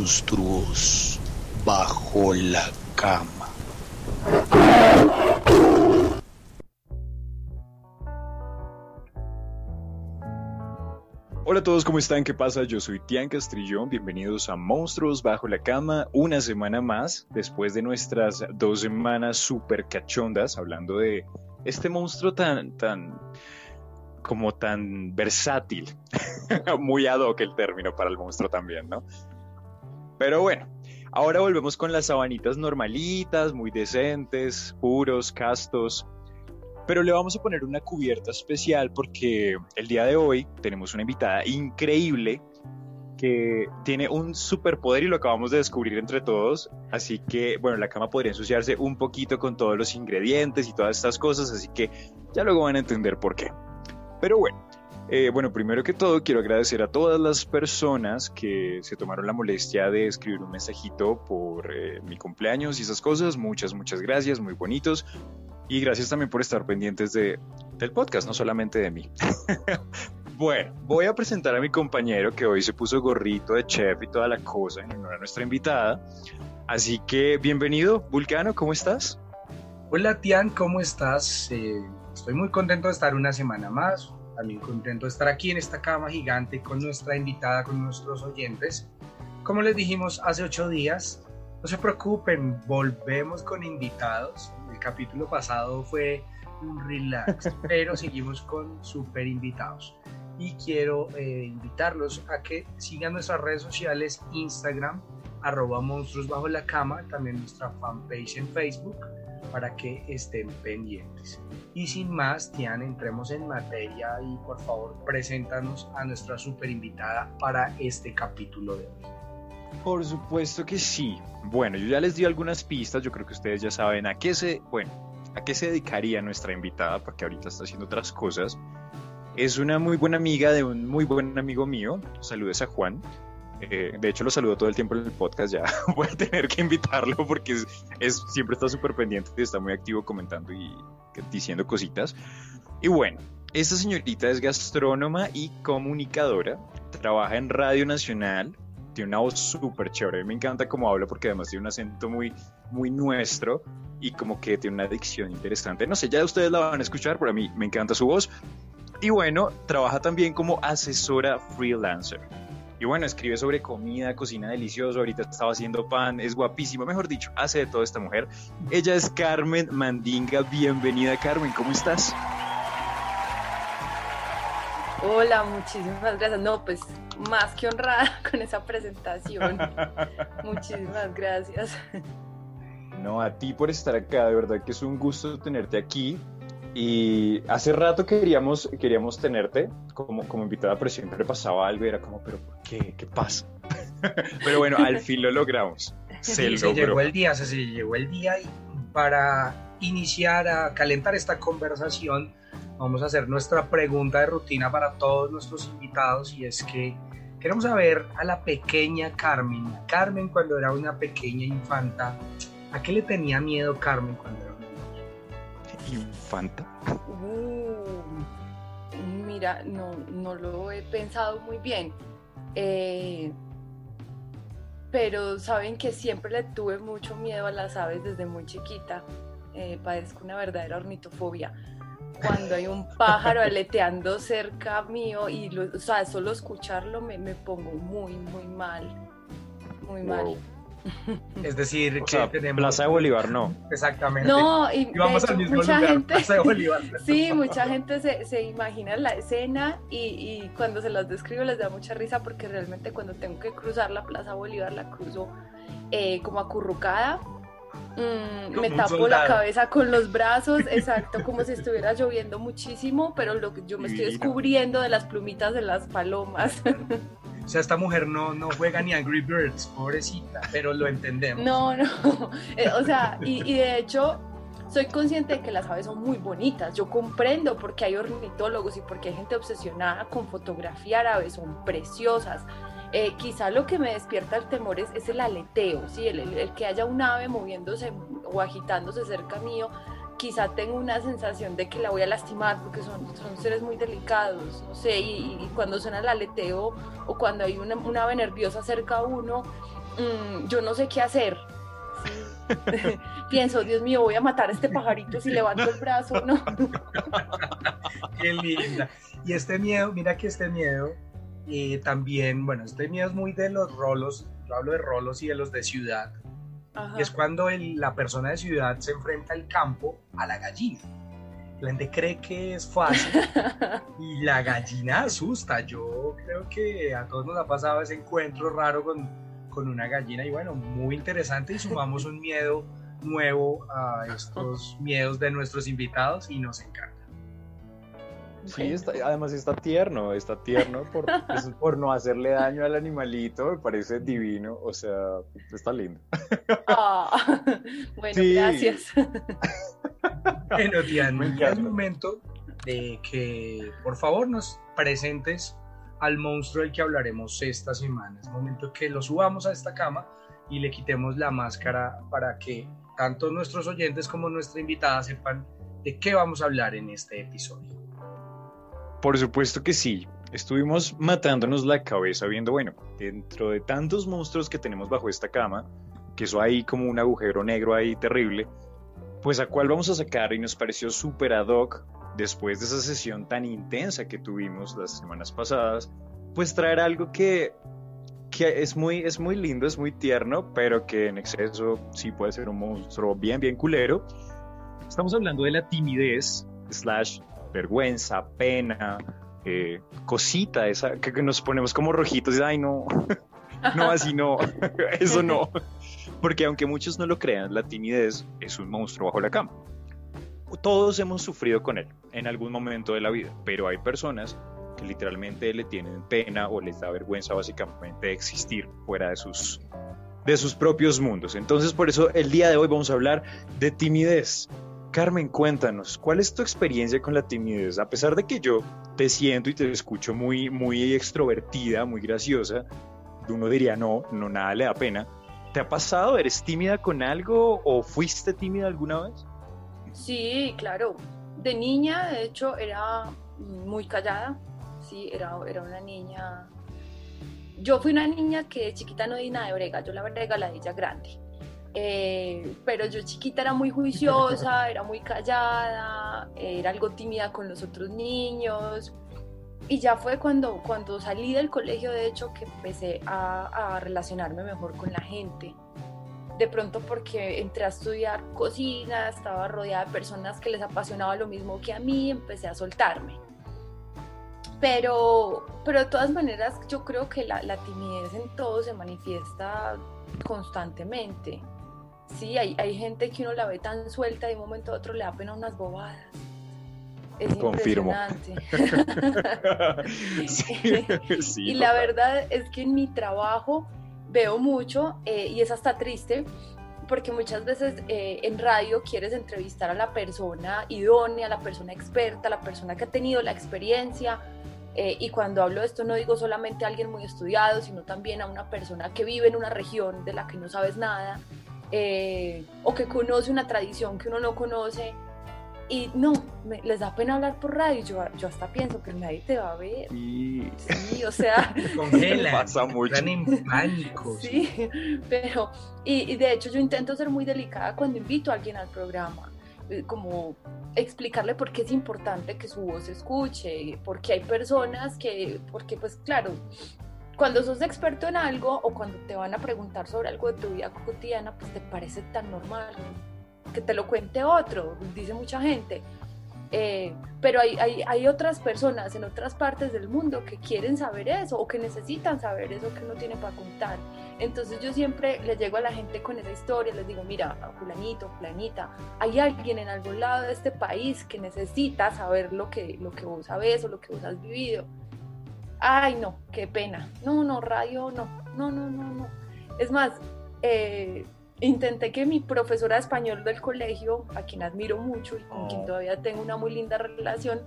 monstruos bajo la cama. Hola a todos, ¿cómo están? ¿Qué pasa? Yo soy Tian Castrillón, bienvenidos a Monstruos Bajo la Cama, una semana más, después de nuestras dos semanas súper cachondas, hablando de este monstruo tan, tan, como tan versátil, muy ad hoc el término para el monstruo también, ¿no? Pero bueno, ahora volvemos con las sabanitas normalitas, muy decentes, puros, castos, pero le vamos a poner una cubierta especial porque el día de hoy tenemos una invitada increíble que tiene un superpoder y lo acabamos de descubrir entre todos. Así que, bueno, la cama podría ensuciarse un poquito con todos los ingredientes y todas estas cosas, así que ya luego van a entender por qué. Pero bueno, eh, bueno, primero que todo quiero agradecer a todas las personas que se tomaron la molestia de escribir un mensajito por eh, mi cumpleaños y esas cosas. Muchas, muchas gracias, muy bonitos. Y gracias también por estar pendientes de, del podcast, no solamente de mí. bueno, voy a presentar a mi compañero que hoy se puso gorrito de chef y toda la cosa en honor a nuestra invitada. Así que bienvenido, Vulcano, ¿cómo estás? Hola Tian, ¿cómo estás? Eh, estoy muy contento de estar una semana más, también contento de estar aquí en esta cama gigante con nuestra invitada, con nuestros oyentes. Como les dijimos hace ocho días, no se preocupen, volvemos con invitados. El capítulo pasado fue un relax, pero seguimos con super invitados. Y quiero eh, invitarlos a que sigan nuestras redes sociales, Instagram, arroba monstruos bajo la cama, también nuestra fanpage en Facebook para que estén pendientes. Y sin más, Tian, entremos en materia y por favor, preséntanos a nuestra super invitada para este capítulo de hoy. Por supuesto que sí. Bueno, yo ya les di algunas pistas, yo creo que ustedes ya saben a qué se, bueno, a qué se dedicaría nuestra invitada, porque ahorita está haciendo otras cosas. Es una muy buena amiga de un muy buen amigo mío. Saludes a Juan. Eh, de hecho, lo saludo todo el tiempo en el podcast. Ya voy a tener que invitarlo porque es, siempre está súper pendiente y está muy activo comentando y diciendo cositas. Y bueno, esta señorita es gastrónoma y comunicadora. Trabaja en Radio Nacional. Tiene una voz súper chévere. Me encanta cómo habla porque además tiene un acento muy, muy nuestro y como que tiene una dicción interesante. No sé, ya ustedes la van a escuchar, pero a mí me encanta su voz. Y bueno, trabaja también como asesora freelancer. Y bueno, escribe sobre comida, cocina delicioso, ahorita estaba haciendo pan, es guapísima, mejor dicho, hace de todo esta mujer. Ella es Carmen Mandinga, bienvenida Carmen, ¿cómo estás? Hola, muchísimas gracias. No, pues más que honrada con esa presentación. muchísimas gracias. No, a ti por estar acá, de verdad que es un gusto tenerte aquí. Y hace rato queríamos, queríamos tenerte como, como invitada, pero siempre pasaba algo y era como, pero ¿por qué? ¿Qué pasa? pero bueno, al fin lo logramos. Se, se llegó el día, se, llegó el día y para iniciar a calentar esta conversación vamos a hacer nuestra pregunta de rutina para todos nuestros invitados y es que queremos saber a la pequeña Carmen. Carmen cuando era una pequeña infanta, ¿a qué le tenía miedo Carmen cuando era infanta? Uh, mira, no, no lo he pensado muy bien. Eh, pero saben que siempre le tuve mucho miedo a las aves desde muy chiquita. Eh, padezco una verdadera ornitofobia. Cuando hay un pájaro aleteando cerca mío y lo, o sea, solo escucharlo me, me pongo muy, muy mal. Muy mal. Es decir, que tenemos... Plaza de Bolívar no. Exactamente. No, y, vamos al mismo mucha lugar, gente, Plaza de Bolívar. sí, mucha gente se, se, imagina la escena y, y, cuando se las describo les da mucha risa porque realmente cuando tengo que cruzar la Plaza Bolívar la cruzo eh, como acurrucada. Mm, me tapo la cabeza con los brazos, exacto, como si estuviera lloviendo muchísimo, pero lo que yo me estoy descubriendo de las plumitas de las palomas. O sea, esta mujer no, no juega ni Angry Birds, pobrecita, pero lo entendemos. No, no. Eh, o sea, y, y de hecho, soy consciente de que las aves son muy bonitas. Yo comprendo por qué hay ornitólogos y por qué hay gente obsesionada con fotografiar aves, son preciosas. Eh, quizá lo que me despierta el temor es, es el aleteo, ¿sí? El, el, el, que haya un ave moviéndose o agitándose cerca mío, quizá tengo una sensación de que la voy a lastimar porque son, son seres muy delicados, no sé, y, y cuando suena el aleteo o cuando hay una, una ave nerviosa cerca a uno, mm, yo no sé qué hacer. Pienso, Dios mío, voy a matar a este pajarito si levanto el brazo, ¿no? Qué linda. Y este miedo, mira que este miedo eh, también, bueno, este miedo es muy de los rolos, yo hablo de rolos y de los de ciudad. Y es cuando la persona de ciudad se enfrenta al campo a la gallina. La gente cree que es fácil y la gallina asusta. Yo creo que a todos nos ha pasado ese encuentro raro con, con una gallina y bueno, muy interesante y sumamos un miedo nuevo a estos miedos de nuestros invitados y nos encanta. Sí, además está tierno, está tierno por, por no hacerle daño al animalito, me parece divino, o sea, está lindo. Ah, bueno, gracias. Bueno, Diana, es el momento de que por favor nos presentes al monstruo del que hablaremos esta semana. Es momento que lo subamos a esta cama y le quitemos la máscara para que tanto nuestros oyentes como nuestra invitada sepan de qué vamos a hablar en este episodio. Por supuesto que sí. Estuvimos matándonos la cabeza viendo, bueno, dentro de tantos monstruos que tenemos bajo esta cama, que eso hay como un agujero negro ahí terrible, pues a cuál vamos a sacar y nos pareció súper ad hoc después de esa sesión tan intensa que tuvimos las semanas pasadas, pues traer algo que, que es, muy, es muy lindo, es muy tierno, pero que en exceso sí puede ser un monstruo bien, bien culero. Estamos hablando de la timidez slash vergüenza, pena, eh, cosita, esa que, nos ponemos como rojitos y ay no, no así no, eso no. Porque aunque muchos no lo crean, la timidez es un monstruo bajo la cama. Todos hemos sufrido con él en algún momento de la vida, pero hay personas que literalmente le tienen pena o les da vergüenza básicamente de existir fuera de sus, de sus propios mundos. Entonces por eso el día de hoy vamos a hablar de timidez. Carmen, cuéntanos, ¿cuál es tu experiencia con la timidez? A pesar de que yo te siento y te escucho muy, muy extrovertida, muy graciosa, uno diría no, no nada le da pena. ¿Te ha pasado? ¿Eres tímida con algo o fuiste tímida alguna vez? Sí, claro. De niña, de hecho, era muy callada. Sí, era, era una niña. Yo fui una niña que de chiquita no di nada de brega, yo la brega la di ya grande. Eh, pero yo chiquita era muy juiciosa, era muy callada, era algo tímida con los otros niños. Y ya fue cuando, cuando salí del colegio, de hecho, que empecé a, relacionarme mejor con la gente. De pronto porque entré a estudiar cocina, estaba rodeada de personas que les apasionaba lo mismo que a mí, empecé a soltarme. Pero, pero de todas maneras, yo creo que la, la timidez en todo se manifiesta constantemente. Sí, hay, hay gente que uno la ve tan suelta y de un momento a otro le da pena unas bobadas. Es Confirmo. impresionante. y la verdad es que en mi trabajo veo mucho eh, y es hasta triste porque muchas veces eh, en radio quieres entrevistar a la persona idónea, a la persona experta, a la persona que ha tenido la experiencia. Eh, y cuando hablo de esto no digo solamente a alguien muy estudiado, sino también a una persona que vive en una región de la que no sabes nada eh, o que conoce una tradición que uno no conoce y no, les da pena hablar por radio. Yo, yo hasta pienso que nadie te va a ver. Sí, o sea. Congela. Pasa mucho. Están en pánico. Sí, pero. Y, y, de hecho, yo intento ser muy delicada cuando invito a alguien al programa. Eh, como explicarle por qué es importante que su voz se escuche, porque hay personas que. Porque, pues, claro, cuando sos experto en algo o cuando te van a preguntar sobre algo de tu vida cotidiana, pues te parece tan normal que te lo cuente otro, dice mucha gente. Eh, pero hay, hay, hay, otras personas en otras partes del mundo que quieren saber eso o que necesitan saber eso que uno tiene para contar. Entonces yo siempre le llego a la gente con esa historia, les digo, mira, fulanito, fulanita, hay alguien en algún lado de este país que necesita saber lo que, lo que vos sabes o lo que vos has vivido ay no, qué pena, no, no, radio, no, no, no, no, no. Es más, eh, intenté que mi profesora de español del colegio, a quien admiro mucho y con quien oh. todavía tengo una muy linda relación,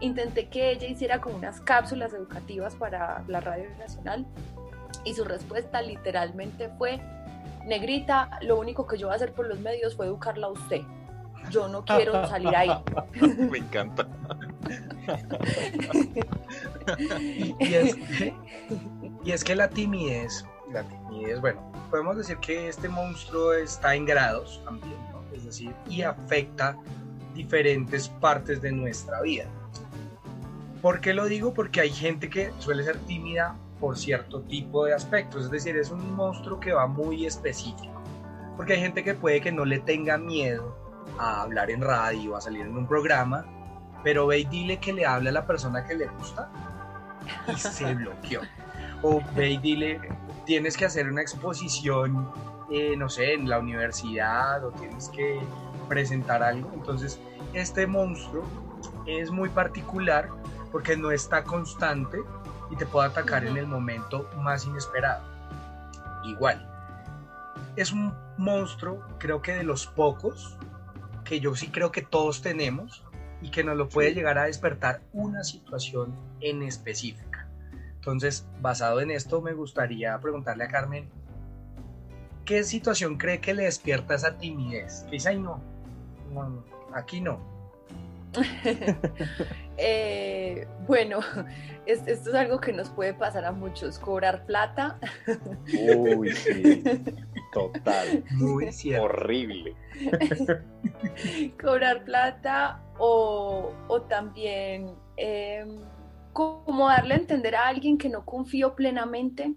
intenté que ella hiciera como unas cápsulas educativas para la radio nacional y su respuesta literalmente fue, negrita, lo único que yo voy a hacer por los medios fue educarla a usted. Yo no quiero salir ahí. Me encanta. y, es que, y es que la timidez la timidez, bueno, podemos decir que este monstruo está en grados también, ¿no? Es decir, y afecta diferentes partes de nuestra vida. ¿Por qué lo digo? Porque hay gente que suele ser tímida por cierto tipo de aspectos, es decir, es un monstruo que va muy específico. Porque hay gente que puede que no le tenga miedo a hablar en radio, a salir en un programa, pero ve y dile que le hable a la persona que le gusta y se bloqueó. O ve y dile, tienes que hacer una exposición, eh, no sé, en la universidad o tienes que presentar algo. Entonces, este monstruo es muy particular porque no está constante y te puede atacar en el momento más inesperado. Igual, es un monstruo, creo que de los pocos, que yo sí creo que todos tenemos y que nos lo puede llegar a despertar una situación en específica. Entonces, basado en esto, me gustaría preguntarle a Carmen, ¿qué situación cree que le despierta esa timidez? dice, no, no aquí no. Eh, bueno, esto es algo que nos puede pasar a muchos, cobrar plata. Uy, sí, total. Muy cierto. Horrible. cobrar plata o, también em, como darle a entender a alguien que no confío plenamente.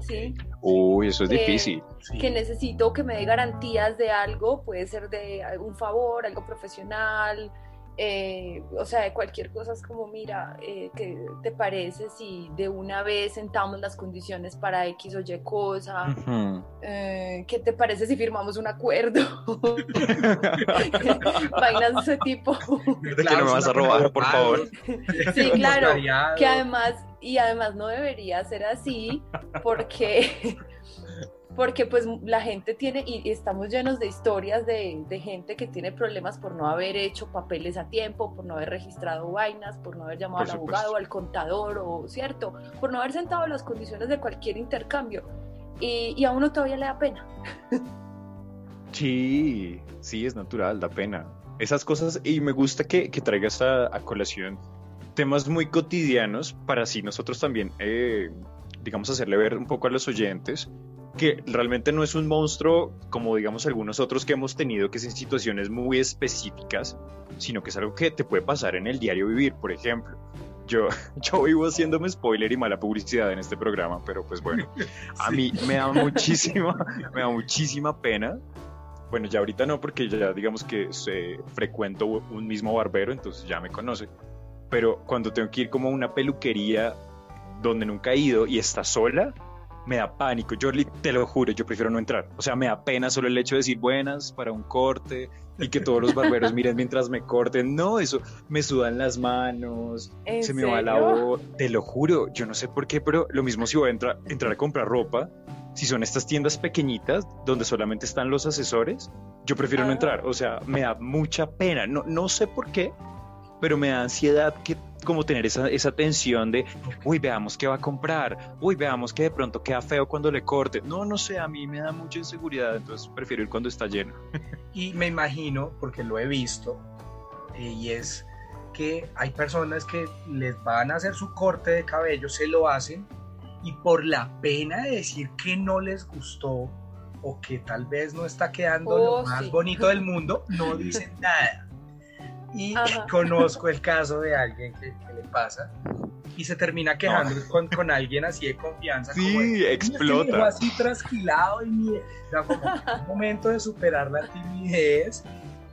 ¿sí? Uy, eso es difícil. Que necesito que me dé garantías de algo, puede ser de algún favor, algo profesional, eh, o sea, de cualquier cosa es como, mira, eh, ¿qué te parece si de una vez sentamos las condiciones para X o Y cosa? Eh, ¿Qué te parece si firmamos un acuerdo? Vainas de ese tipo. ¿De que no me vas a robar, por favor? sí, claro, que además, y además no debería ser así, porque porque pues la gente tiene, y estamos llenos de historias de, gente que tiene problemas por no haber hecho papeles a tiempo, por no haber registrado vainas, por no haber llamado al abogado, al contador, o cierto, por no haber sentado las condiciones de cualquier intercambio. Y, a uno todavía le da pena. Sí, sí, es natural, da pena. Esas cosas, y me gusta que, que traigas a, a, colación temas muy cotidianos para así nosotros también, eh, digamos, hacerle ver un poco a los oyentes que realmente no es un monstruo como digamos algunos otros que hemos tenido que es en situaciones muy específicas, sino que es algo que te puede pasar en el diario vivir, por ejemplo. Yo, yo vivo haciéndome spoiler y mala publicidad en este programa, pero pues bueno, a mí me da muchísima, me da muchísima pena. Bueno, ya ahorita no, porque ya digamos que se, frecuento un mismo barbero, entonces ya me conoce. Pero cuando tengo que ir como a una peluquería donde nunca he ido y está sola, me da pánico. Yo te lo juro, yo prefiero no entrar. O sea, me da pena solo el hecho de decir buenas para un corte y que todos los barberos miren mientras me corten. No, eso me sudan las manos, se me va la voz. Te lo juro, yo no sé por qué, pero lo mismo si voy a entrar, entrar a comprar ropa. Si son estas tiendas pequeñitas donde solamente están los asesores, yo prefiero no entrar. O sea, me da mucha pena. No, no sé por qué, pero me da ansiedad que como tener esa, esa tensión de, uy, veamos qué va a comprar, uy, veamos que de pronto queda feo cuando le corte. No, no sé, a mí me da mucha inseguridad, entonces prefiero ir cuando está lleno. Y me imagino, porque lo he visto, eh, y es que hay personas que les van a hacer su corte de cabello, se lo hacen, y por la pena de decir que no les gustó o que tal vez no está quedando lo oh, más bonito del mundo, no dicen nada y conozco el caso de alguien que, le pasa y se termina quejando con, alguien así de confianza. Sí, explota. así trasquilado y o como un momento de superar la timidez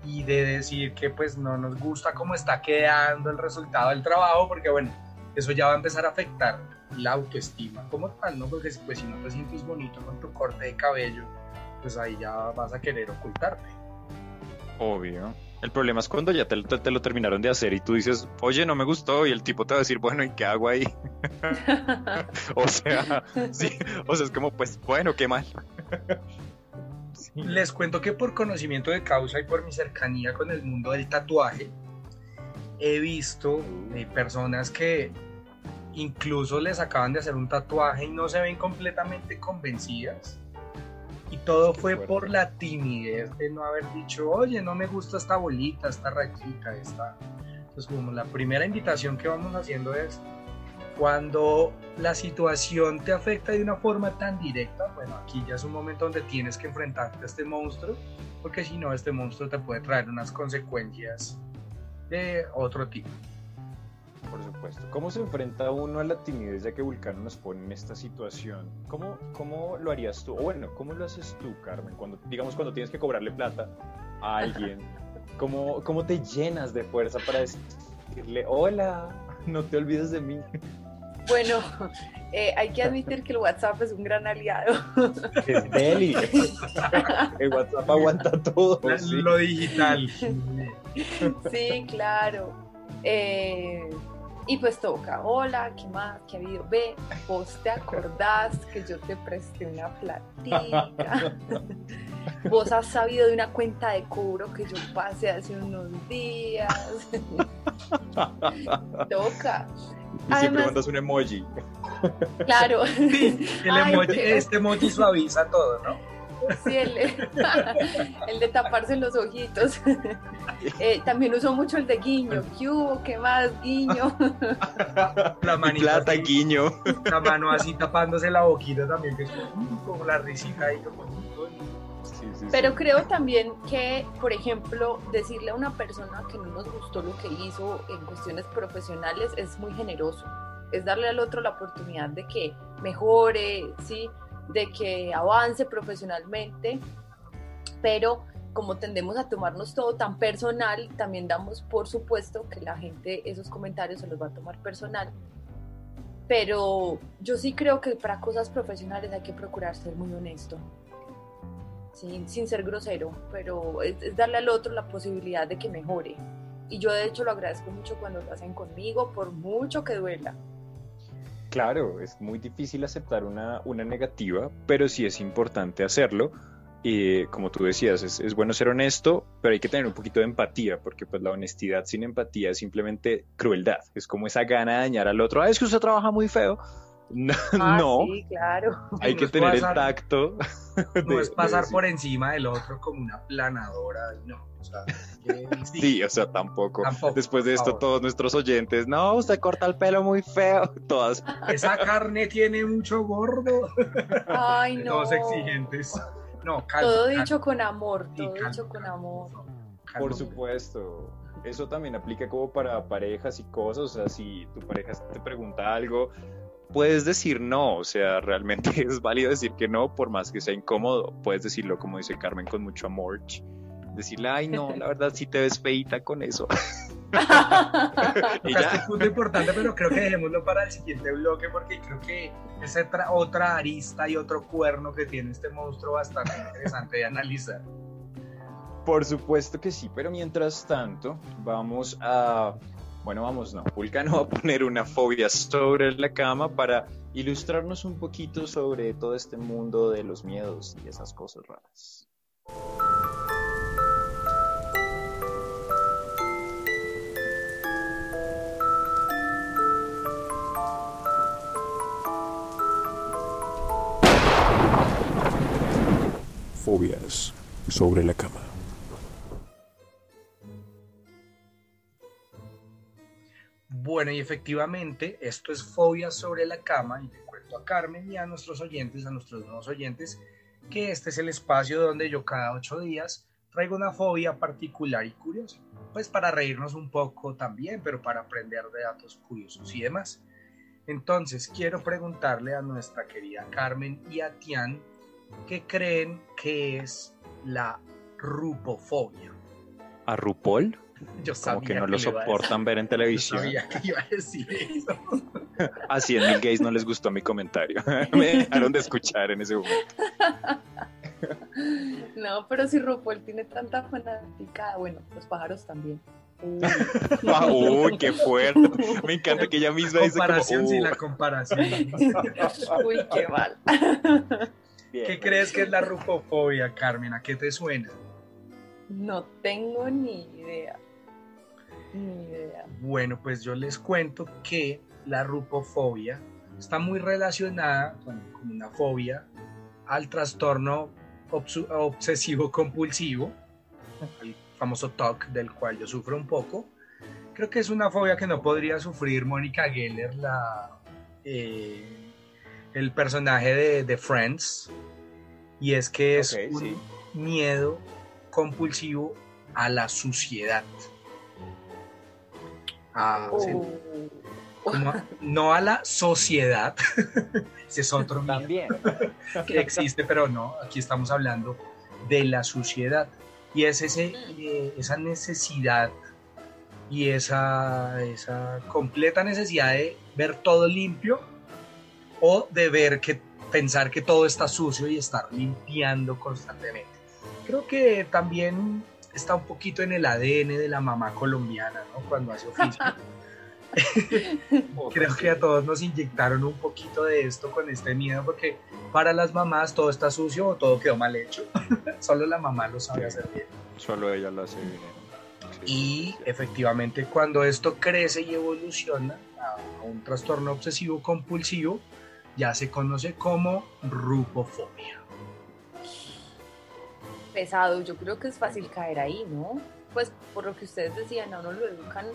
y de decir que pues no nos gusta cómo está quedando el resultado del trabajo, porque bueno, eso ya va a empezar a afectar la autoestima como tal, ¿no? Porque pues si no te sientes bonito con tu corte de cabello, pues ahí ya vas a querer ocultarte. Obvio. El problema es cuando ya te, lo terminaron de hacer y tú dices, oye, no me gustó, y el tipo te va a decir, bueno, ¿y qué hago ahí? o sea, sí, o sea, es como, pues, bueno, qué mal. Les cuento que por conocimiento de causa y por mi cercanía con el mundo del tatuaje, he visto eh, personas que incluso les acaban de hacer un tatuaje y no se ven completamente convencidas y todo fue por la timidez de no haber dicho, oye, no me gusta esta bolita, esta rayita, esta. Entonces, como la primera invitación que vamos haciendo es, Cuando la situación te afecta de una forma tan directa, bueno, aquí ya es un momento donde tienes que enfrentarte a este monstruo, porque si no, este monstruo te puede traer unas consecuencias de otro tipo. Por supuesto. ¿Cómo se enfrenta uno a la timidez ya que Vulcano nos pone en esta situación? ¿Cómo, cómo lo harías tú? O bueno, ¿cómo lo haces tú, Carmen? Cuando, digamos, cuando tienes que cobrarle plata a alguien, ¿cómo, cómo te llenas de fuerza para decirle, hola, no te olvides de mí? Bueno, eh, hay que admitir que el WhatsApp es un gran aliado. Es deli. El WhatsApp aguanta todo. Sí. Lo digital. Sí, claro. Eh, y pues toca, hola, ¿qué más? ¿Qué ha habido? Ve, vos te acordás que yo te presté una platica. vos has sabido de una cuenta de cobro que yo pasé hace unos días. toca. Y siempre mandas un emoji. Claro. el emoji, este emoji suaviza todo, ¿no? Sí, el, el, de taparse los ojitos. Eh, también uso mucho el de guiño. ¿Qué hubo? ¿Qué más? Guiño. La manita Plata, así, guiño. La mano así tapándose la boquita también, que es como la risita ahí. Como... Sí, sí, Pero sí. creo también que, por ejemplo, decirle a una persona que no nos gustó lo que hizo en cuestiones profesionales es muy generoso. Es darle al otro la oportunidad de que mejore, ¿sí? De que avance profesionalmente, pero como tendemos a tomarnos todo tan personal, también damos por supuesto que la gente esos comentarios se los va a tomar personal. Pero yo sí creo que para cosas profesionales hay que procurar ser muy honesto, sin, sin ser grosero, pero es, es darle al otro la posibilidad de que mejore. Y yo de hecho lo agradezco mucho cuando lo hacen conmigo, por mucho que duela. Claro, es muy difícil aceptar una, una negativa, pero sí es importante hacerlo. Y como tú decías, es, es, bueno ser honesto, pero hay que tener un poquito de empatía, porque pues la honestidad sin empatía es simplemente crueldad. Es como esa gana de dañar al otro. Ah, es que usted trabaja muy feo. No, Ah, no. sí, claro. hay No que tener el tacto. No de- es pasar de por encima del otro como una planadora, no. O sea, que- Sí, o sea, tampoco. Tampoco, Después de esto, favor. todos nuestros oyentes, no, usted corta el pelo muy feo. Todas. Esa carne tiene mucho gordo. Ay, no. Todos exigentes. No, calma. Todo calma, dicho con amor, sí, todo calma, dicho con amor. por supuesto. Eso también aplica como para parejas y cosas. O sea, si tu pareja te pregunta algo, puedes decir no. O sea, realmente es válido decir que no, por más que sea incómodo. Puedes decirlo, como dice Carmen, con mucho amor. Decirle, ay, no, la verdad sí te ves feita con eso. y Tocaste ya. un punto importante, pero creo que dejémoslo para el siguiente bloque porque creo que es otra, otra arista y otro cuerno que tiene este monstruo bastante interesante de analizar. Por supuesto que sí, pero mientras tanto, vamos a. Bueno, vamos, no. Vulcano va a poner una fobia sobre la cama para ilustrarnos un poquito sobre todo este mundo de los miedos y esas cosas raras. Fobias sobre la cama. Bueno, y efectivamente, esto es fobia sobre la cama. Y le cuento a Carmen y a nuestros oyentes, a nuestros nuevos oyentes, que este es el espacio donde yo cada ocho días traigo una fobia particular y curiosa. Pues para reírnos un poco también, pero para aprender de datos curiosos y demás. Entonces, quiero preguntarle a nuestra querida Carmen y a Tian qué creen que es la rupofobia. ¿A RuPaul? Yo Como sabía que no lo soportan ver en televisión. Yo sabía que iba a decir eso. A 100 mil gays no les gustó mi comentario. Me dejaron de escuchar en ese momento. No, pero si RuPaul tiene tanta fanaticada, bueno, los pájaros también. Uy. Ah, Uy, qué fuerte. Me encanta que ella misma dice como, comparación, sí, "Uh". la comparación. Uy, qué mal. Bien, ¿Qué crees que es la rupofobia, Carmen? ¿A qué te suena? No tengo ni idea. Ni idea. Bueno, pues yo les cuento que la rupofobia está muy relacionada con, con una fobia al trastorno obsesivo compulsivo, el famoso TOC del cual yo sufro un poco. Creo que es una fobia que no podría sufrir Mónica Geller, la eh, el personaje de, de Friends, y es que es un sí. miedo compulsivo a la suciedad. A- Oh. sí, como a- no a la sociedad, ese es otro También. que existe, pero no, aquí estamos hablando de la suciedad. Y es ese, eh, esa necesidad y esa, esa completa necesidad de ver todo limpio o de ver que pensar que todo está sucio y estar limpiando constantemente. Creo que también está un poquito en el ADN de la mamá colombiana, ¿no? Cuando hace oficio. Creo que a todos nos inyectaron un poquito de esto con este miedo porque para las mamás todo está sucio o todo quedó mal hecho. Solo la mamá lo sabe hacer bien. Solo ella lo hace bien. Sí, Y sí. efectivamente cuando esto crece y evoluciona a a un trastorno obsesivo compulsivo, ya se conoce como rupofobia. Pesado. Yo creo que es fácil caer ahí, ¿no? Pues por lo que ustedes decían, a uno lo educan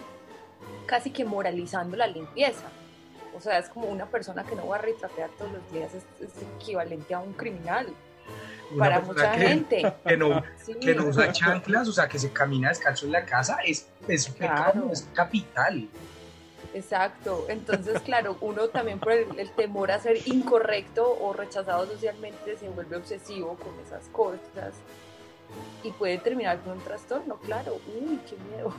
casi que moralizando la limpieza. O sea, es como una persona que no va a retrapear todos los días, es, es equivalente a un criminal Una para mucha que- gente. Que no, Sí. que no usa chanclas, o sea, que se camina descalzo en la casa, es, es pecado, es capital. Exacto. Entonces, claro, uno también por el, el temor a ser incorrecto o rechazado socialmente se vuelve obsesivo con esas cosas y puede terminar con un trastorno, claro. Uy, qué miedo.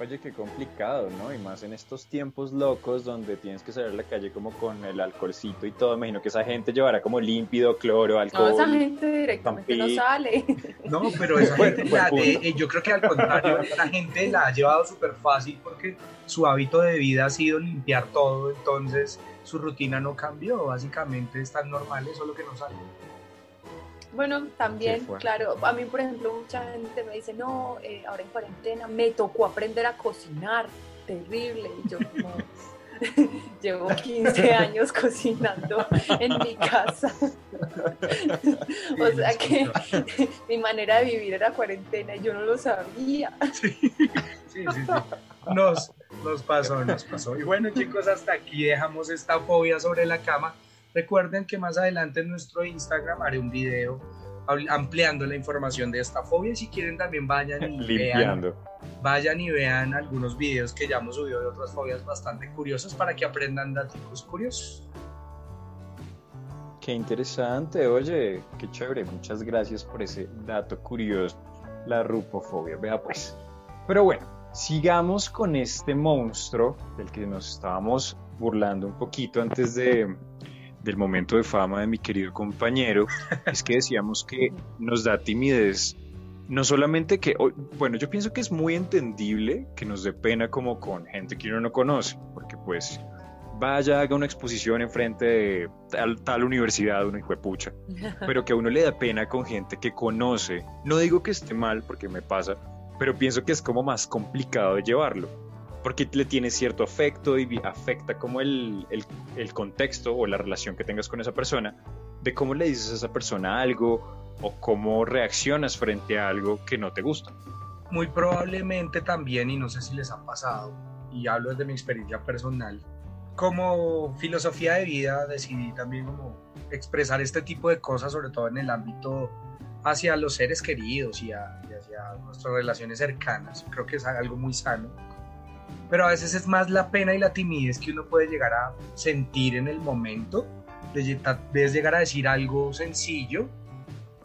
Oye, qué complicado, ¿no? Y más en estos tiempos locos donde tienes que salir a la calle como con el alcoholcito y todo. Me imagino que esa gente llevará como límpido, cloro, No, alcohol. esa gente directamente no sale. No, pero esa gente, la- eh, eh, yo creo que al contrario, la gente la ha llevado súper fácil porque su hábito de vida ha sido limpiar todo, entonces su rutina no cambió, básicamente están normales, solo que no salen. Bueno, también, claro, a mí, por ejemplo, mucha gente me dice, no, eh, ahora en cuarentena me tocó aprender a cocinar, terrible, y yo no. Llevo 15 años cocinando en mi casa. o sea que mi manera de vivir era cuarentena y yo no lo sabía. Sí, sí, sí. Nos, nos pasó, nos pasó. Y bueno, chicos, hasta aquí dejamos esta fobia sobre la cama. Recuerden que más adelante en nuestro Instagram haré un video ampliando la información de esta fobia. Y si quieren también vayan y vean, vayan y vean algunos videos que ya hemos subido de otras fobias bastante curiosas para que aprendan datos curiosos. Qué interesante, oye, qué chévere. Muchas gracias por ese dato curioso, la rupofobia. Vea pues. Pero bueno, sigamos con este monstruo del que nos estábamos burlando un poquito antes de, del momento de fama de mi querido compañero. Es que decíamos que nos da timidez. No solamente que, bueno, yo pienso que es muy entendible que nos dé pena como con gente que uno no conoce, porque pues vaya, haga una exposición enfrente de tal, tal universidad, uno hijo de pucha, pero que a uno le da pena con gente que conoce. No digo que esté mal, porque me pasa, pero pienso que es como más complicado de llevarlo, porque le tiene cierto afecto y afecta como el, el, el contexto o la relación que tengas con esa persona, de cómo le dices a esa persona algo o cómo reaccionas frente a algo que no te gusta. Muy probablemente también, y no sé si les ha pasado, y hablo desde mi experiencia personal, como filosofía de vida decidí también como expresar este tipo de cosas, sobre todo en el ámbito hacia los seres queridos y, a- y hacia nuestras relaciones cercanas. Creo que es algo muy sano. Pero a veces es más la pena y la timidez que uno puede llegar a sentir en el momento de, lle- de llegar a decir algo sencillo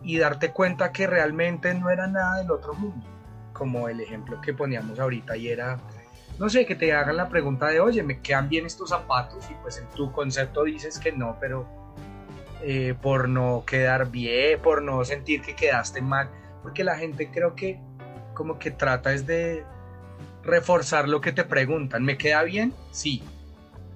y darte cuenta que realmente no era nada del otro mundo. Como el ejemplo que poníamos ahorita y era, no sé, que te hagan la pregunta de, oye, ¿me quedan bien estos zapatos? Y pues en tu concepto dices que no, pero eh, por no quedar bien, por no sentir que quedaste mal, porque la gente creo que como que trata es de reforzar lo que te preguntan. ¿Me queda bien? Sí.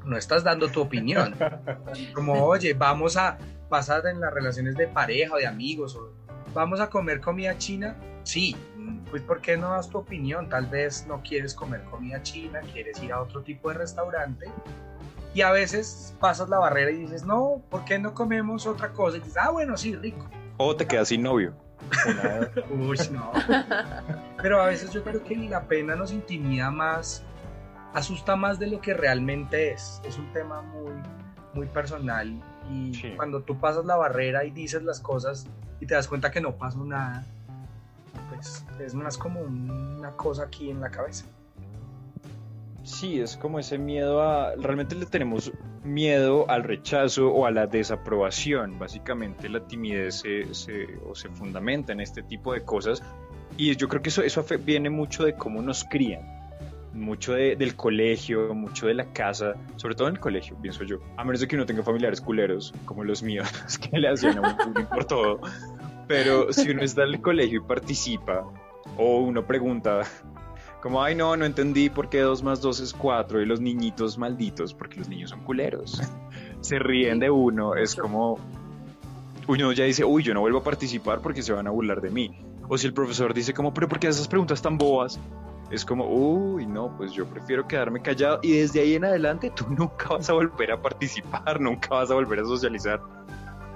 No estás dando tu opinión. Como, oye, vamos a pasar en las relaciones de pareja o de amigos, o vamos a comer comida china. Sí, pues ¿por qué no das tu opinión? Tal vez no quieres comer comida china, quieres ir a otro tipo de restaurante. Y a veces pasas la barrera y dices, no, ¿por qué no comemos otra cosa? Y dices, ah, bueno, sí, rico. O te quedas sin novio. Uy, no. Pero a veces yo creo que la pena nos intimida más asusta más de lo que realmente es. Es un tema muy, muy personal y Sí. cuando tú pasas la barrera y dices las cosas y te das cuenta que no pasó nada, pues es más como una cosa aquí en la cabeza. Sí, es como ese miedo a... Realmente le tenemos miedo al rechazo o a la desaprobación. Básicamente la timidez se, se- o se fundamenta en este tipo de cosas. Y yo creo que eso, eso viene mucho de cómo nos crían. Mucho de- del colegio, mucho de la casa, sobre todo en el colegio, pienso yo. A menos de que uno tenga familiares culeros, como los míos, que le hacían a uno por todo. Pero si uno está en el colegio y participa, o uno pregunta, como, ay, no, no entendí por qué 2 más 2 es 4 y los niñitos malditos, porque los niños son culeros. Se ríen de uno, es como, uno ya dice, uy, yo no vuelvo a participar porque se van a burlar de mí. O si el profesor dice como, pero ¿por qué esas preguntas tan bobas? Es como, uy, no, pues yo prefiero quedarme callado y desde ahí en adelante tú nunca vas a volver a participar, nunca vas a volver a socializar,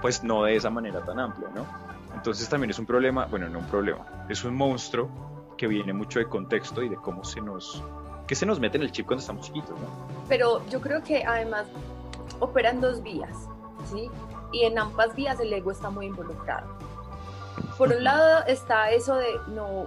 pues no de esa manera tan amplia, ¿no? Entonces también es un problema, bueno, no un problema, es un monstruo que viene mucho de contexto y de cómo se nos, que se nos mete en el chip cuando estamos chiquitos, ¿no? Pero yo creo que además operan dos vías, ¿sí? Y en ambas vías el ego está muy involucrado. Por un lado está eso de no,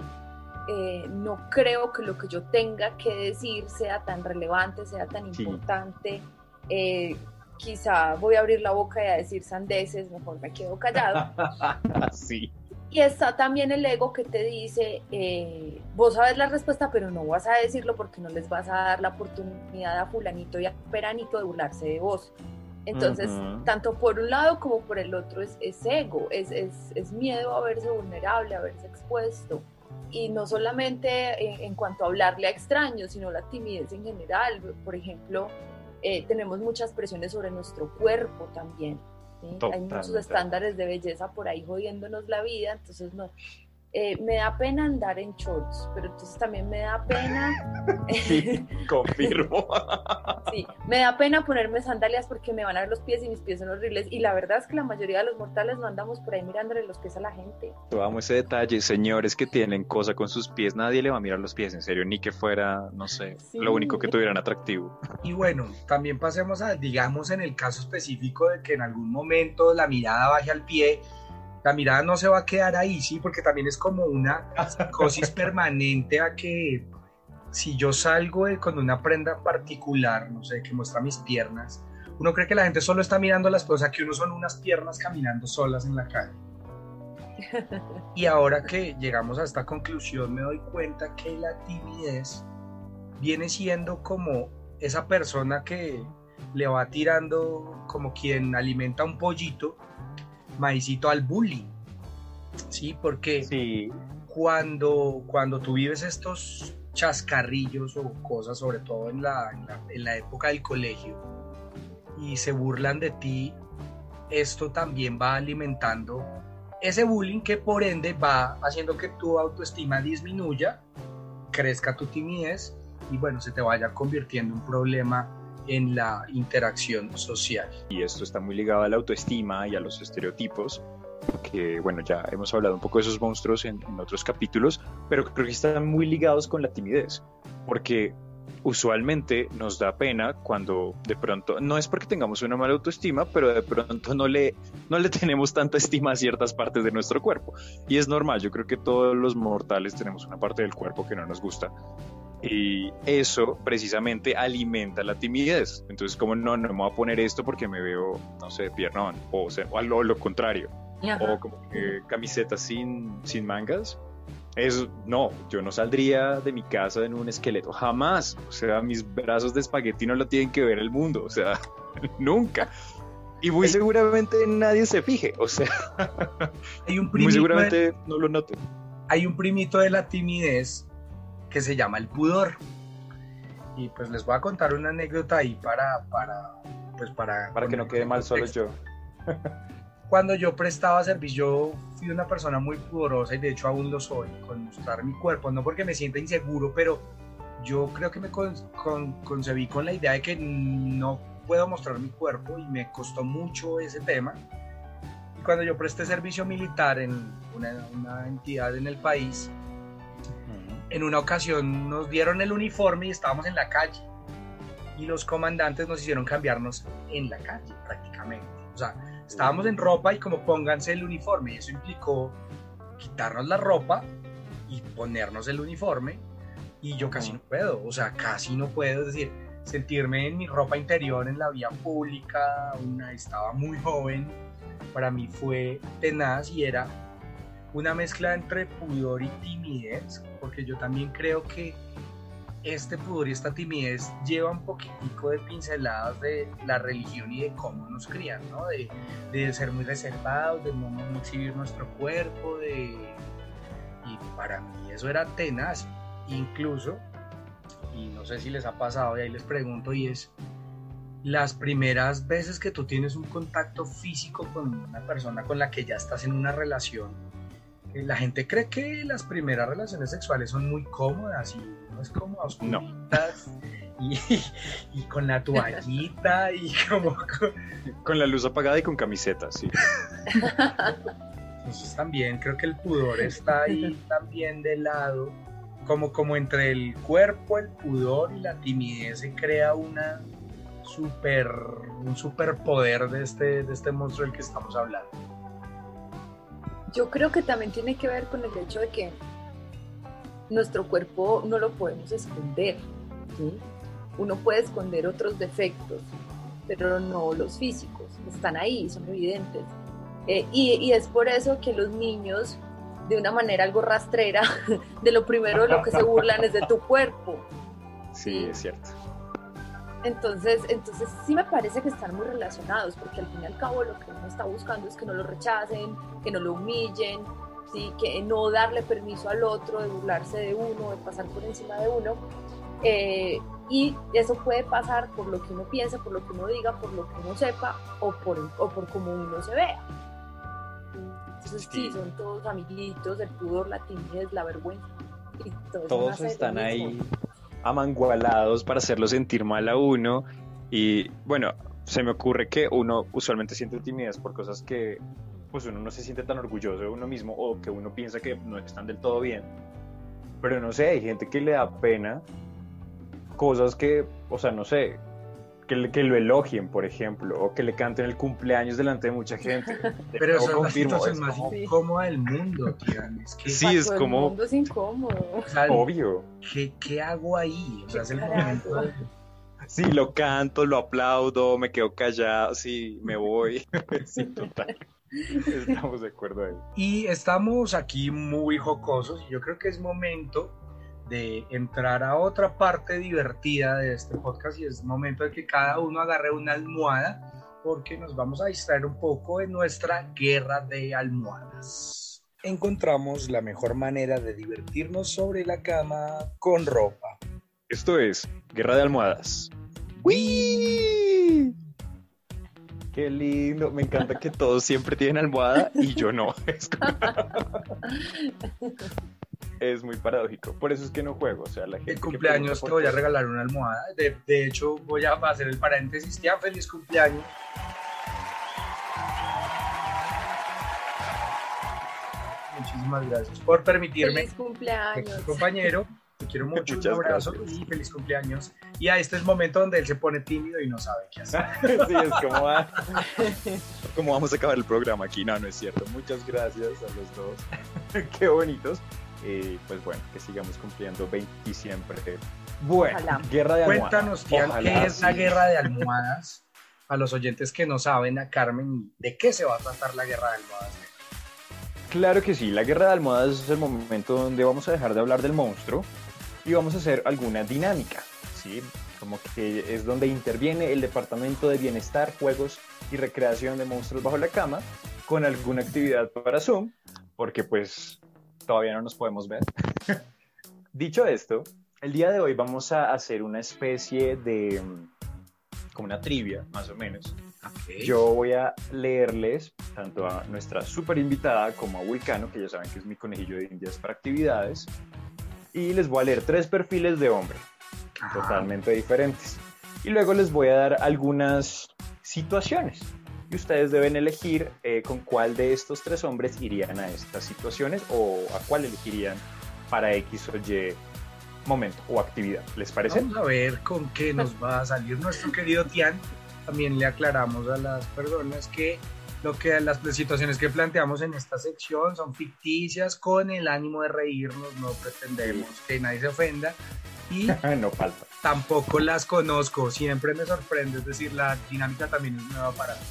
eh, no creo que lo que yo tenga que decir sea tan relevante, sea tan Sí. importante. eh, quizá voy a abrir la boca y a decir sandeces, mejor me quedo callado. sí. Y está también el ego que te dice, eh, vos sabes la respuesta, pero no vas a decirlo porque no les vas a dar la oportunidad a fulanito y a peranito de burlarse de vos. Entonces, Ujú. tanto por un lado como por el otro es, es ego, es, es, es miedo a verse vulnerable, a verse expuesto. Y no solamente en, en cuanto a hablarle a extraños, sino la timidez en general. Por ejemplo, eh, tenemos muchas presiones sobre nuestro cuerpo también. ¿Sí? Hay muchos estándares de belleza por ahí jodiéndonos la vida, entonces no. Eh, me da pena andar en shorts, pero entonces también me da pena, Sí, confirmo. sí, me da pena ponerme sandalias porque me van a ver los pies y mis pies son horribles. Y la verdad es que la mayoría de los mortales no andamos por ahí mirándole los pies a la gente. Amo ese detalle, señores que tienen cosa con sus pies, nadie le va a mirar los pies, en serio, ni que fuera, no sé, Sí. lo único que tuvieran atractivo. Y bueno, también pasemos a, digamos, en el caso específico de que en algún momento la mirada baje al pie, la mirada no se va a quedar ahí, sí, porque también es como una psicosis permanente a que si yo salgo con una prenda particular, no sé, que muestra mis piernas, uno cree que la gente solo está mirando las cosas, que uno son unas piernas caminando solas en la calle. Y ahora que llegamos a esta conclusión, me doy cuenta que la timidez viene siendo como esa persona que le va tirando como quien alimenta un pollito, maicito al bullying. Sí, porque Sí, cuando, cuando tú vives estos chascarrillos o cosas, sobre todo en la, en la, en la época del colegio, y se burlan de ti, esto también va alimentando ese bullying que por ende va haciendo que tu autoestima disminuya, crezca tu timidez y bueno, se te vaya convirtiendo en un problema en la interacción social. y esto está muy ligado a la autoestima y a los estereotipos, que bueno, ya hemos hablado un poco de esos monstruos en, en otros capítulos, pero creo que están muy ligados con la timidez, porque usualmente nos da pena cuando de pronto, no es porque tengamos una mala autoestima, pero de pronto no le, no le tenemos tanta estima a ciertas partes de nuestro cuerpo. Y es normal, yo creo que todos los mortales tenemos una parte del cuerpo que no nos gusta. Y eso precisamente alimenta la timidez. Entonces, como no, no me voy a poner esto porque me veo, no sé, piernón, o, sea, o lo, lo contrario, o como que camiseta sin, sin mangas. Es, no, yo no saldría de mi casa en un esqueleto, jamás. O sea, mis brazos de espagueti no lo tienen que ver el mundo, o sea, nunca. Y muy seguramente nadie se fije, o sea, Hay un muy primito de- seguramente no lo note. hay un primito de la timidez que se llama el pudor. Y pues les voy a contar una anécdota ahí para, para, pues para, Para que no quede mal solo yo. Cuando yo prestaba servicio, yo fui una persona muy pudorosa y de hecho aún lo soy con mostrar mi cuerpo, no porque me sienta inseguro, pero yo creo que me con- con- concebí con la idea de que no puedo mostrar mi cuerpo y me costó mucho ese tema. Y cuando yo presté servicio militar en una, una entidad en el país, en una ocasión nos dieron el uniforme y estábamos en la calle. y los comandantes nos hicieron cambiarnos en la calle prácticamente. O sea, estábamos en ropa y como pónganse el uniforme. Eso implicó quitarnos la ropa y ponernos el uniforme y yo casi no puedo, o sea, casi no puedo, es decir, sentirme en mi ropa interior en la vía pública, una, estaba muy joven, para mí fue tenaz y era una mezcla entre pudor y timidez, porque yo también creo que este pudor y esta timidez lleva un poquitico de pinceladas de la religión y de cómo nos crían. De, de ser muy reservados, de no, exhibir nuestro cuerpo, de... Y para mí eso era tenaz, incluso, y no sé si les ha pasado, y ahí les pregunto, y es, las primeras veces que tú tienes un contacto físico con una persona con la que ya estás en una relación, la gente cree que las primeras relaciones sexuales son muy cómodas y no es como No. y, y con la toallita y como con- Con la luz apagada y con camiseta, sí. Entonces también creo que el pudor está ahí también de lado, como, como entre el cuerpo, el pudor y la timidez se crea una super, un superpoder de este, de este monstruo del que estamos hablando. Yo creo que también tiene que ver con el hecho de que nuestro cuerpo no lo podemos esconder. Uno puede esconder otros defectos, pero no los físicos. Están ahí, son evidentes. Eh, y, y es por eso que los niños, de una manera algo rastrera, de lo primero de lo que se burlan es de tu cuerpo. Sí, es cierto. Entonces, entonces sí me parece que están muy relacionados, porque al fin y al cabo lo que uno está buscando es que no lo rechacen, que no lo humillen, ¿sí? que no darle permiso al otro de burlarse de uno, de pasar por encima de uno. Eh, y eso puede pasar por lo que uno piensa, por lo que uno diga, por lo que uno sepa o por, o por cómo uno se vea. Entonces sí, Sí. son todos amiguitos, el pudor, la timidez, la vergüenza. y Todos lo están mismo. Amangualados para hacerlo sentir mal a uno. Y bueno, se me ocurre que uno usualmente siente timidez por cosas que pues uno no se siente tan orgulloso de uno mismo o que uno piensa que no están del todo bien. Pero no sé, hay gente que le da pena cosas que, o sea, no sé, que, le- que lo elogien, por ejemplo, o que le canten el cumpleaños delante de mucha gente. Pero eso confirmo, es más como- incómoda del mundo, Tian. Es que, Sí, es todo el como- mundo es incómodo. o sea, obvio. ¿qué, qué hago ahí? O sea, es el momento de- Sí, lo canto, lo aplaudo, me quedo callado, sí, me voy. sí, total. Estamos de acuerdo ahí. Y estamos aquí muy jocosos y yo creo que es momento de entrar a otra parte divertida de este podcast y es momento de que cada uno agarre una almohada porque nos vamos a distraer un poco en nuestra guerra de almohadas. Encontramos la mejor manera de divertirnos sobre la cama con ropa. Esto es Guerra de Almohadas. Qué lindo, me encanta que todos siempre tienen almohada y yo no. Es, como- muy paradójico, por eso es que no juego. O sea, la gente El cumpleaños te voy a regalar una almohada. De, de hecho, voy a hacer el paréntesis. Tian, feliz cumpleaños. Muchísimas gracias por permitirme Feliz cumpleaños. Compañero. Te quiero mucho, Muchas un abrazo gracias. y feliz cumpleaños. Y a este es el momento donde él se pone tímido y no sabe qué hacer. sí, es como, ah, ¿cómo vamos a acabar el programa aquí? No, no es cierto. Muchas gracias a los dos. Qué bonitos. Y pues bueno, que sigamos cumpliendo 20 siempre. Bueno, Ojalá. guerra de almohadas. Cuéntanos, Tian, Ojalá, qué es la sí. guerra de almohadas. A los oyentes que no saben, a Carmen, ¿de qué se va a tratar la guerra de almohadas? Claro que sí, la guerra de almohadas es el momento donde vamos a dejar de hablar del monstruo y vamos a hacer alguna dinámica, ¿sí? Como que es donde interviene el Departamento de Bienestar, Juegos y Recreación de Monstruos Bajo la Cama con alguna actividad para Zoom, porque pues todavía no nos podemos ver. Dicho esto, el día de hoy vamos a hacer una especie de, mm, como una trivia, más o menos, yo voy a leerles tanto a nuestra super invitada como a Vulcano, que ya saben que es mi conejillo de indias para actividades, y les voy a leer tres perfiles de hombre totalmente diferentes. Y luego les voy a dar algunas situaciones. Y ustedes deben elegir eh, con cuál de estos tres hombres irían a estas situaciones o a cuál elegirían para X o Y momento o actividad. ¿Les parece? Vamos a ver con qué nos va a salir nuestro querido Tian. También le aclaramos a las personas que lo que las situaciones que planteamos en esta sección son ficticias con el ánimo de reírnos, no pretendemos que nadie se ofenda y no falta. tampoco las conozco, siempre me sorprende, es decir, la dinámica también es nueva para mí.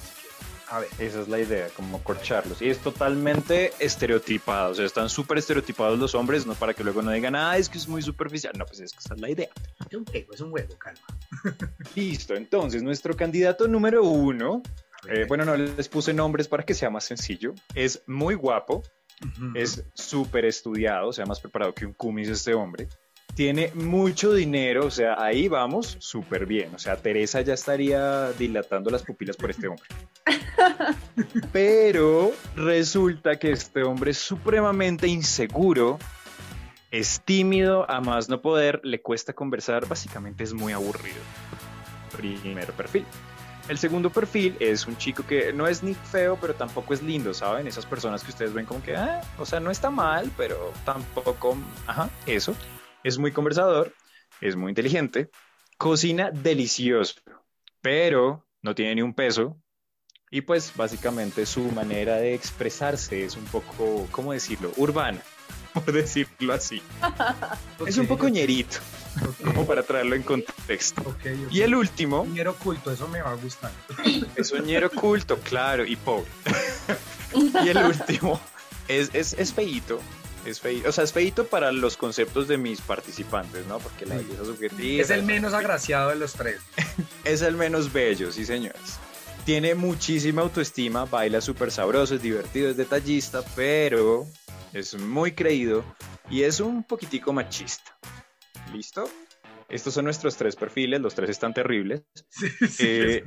A ver, Esa es la idea, como corcharlos. Y es totalmente estereotipado. O sea, están súper estereotipados los hombres, no para que luego no digan, ah, es que es muy superficial. No, pues es que esa es la idea. es un juego, es un juego, calma. Listo, entonces nuestro candidato número uno, eh, bueno, no les puse nombres para que sea más sencillo, es muy guapo, es súper estudiado, o sea, más preparado que un cumis este hombre. Tiene mucho dinero, o sea, ahí vamos súper bien. O sea, Teresa ya estaría dilatando las pupilas por este hombre. Pero resulta que este hombre es supremamente inseguro, es tímido, a más no poder, le cuesta conversar, básicamente es muy aburrido. Primer perfil. El segundo perfil es un chico que no es ni feo, pero tampoco es lindo, ¿saben? Esas personas que ustedes ven como que, ah, o sea, no está mal, pero tampoco, ajá, eso. Es muy conversador, es muy inteligente, cocina delicioso, pero no tiene ni un peso. Y pues básicamente su manera de expresarse es un poco, ¿cómo decirlo? Urbana, por decirlo así. Es un poco ñerito, como para traerlo en contexto. Y el último Dinero oculto, eso me va a gustar. es un ñero culto, claro, y pobre. Y el último es, es, es feíto. Es feíto, o sea, es feíto para los conceptos de mis participantes, ¿no? Porque la belleza subjetiva Es el menos agraciado de los tres. es el menos bello, sí, señores. Tiene muchísima autoestima, baila súper sabroso, es divertido, es detallista, pero es muy creído y es un poquitico machista. ¿Listo? Estos son nuestros tres perfiles, los tres están terribles. Sí, sí, Eh,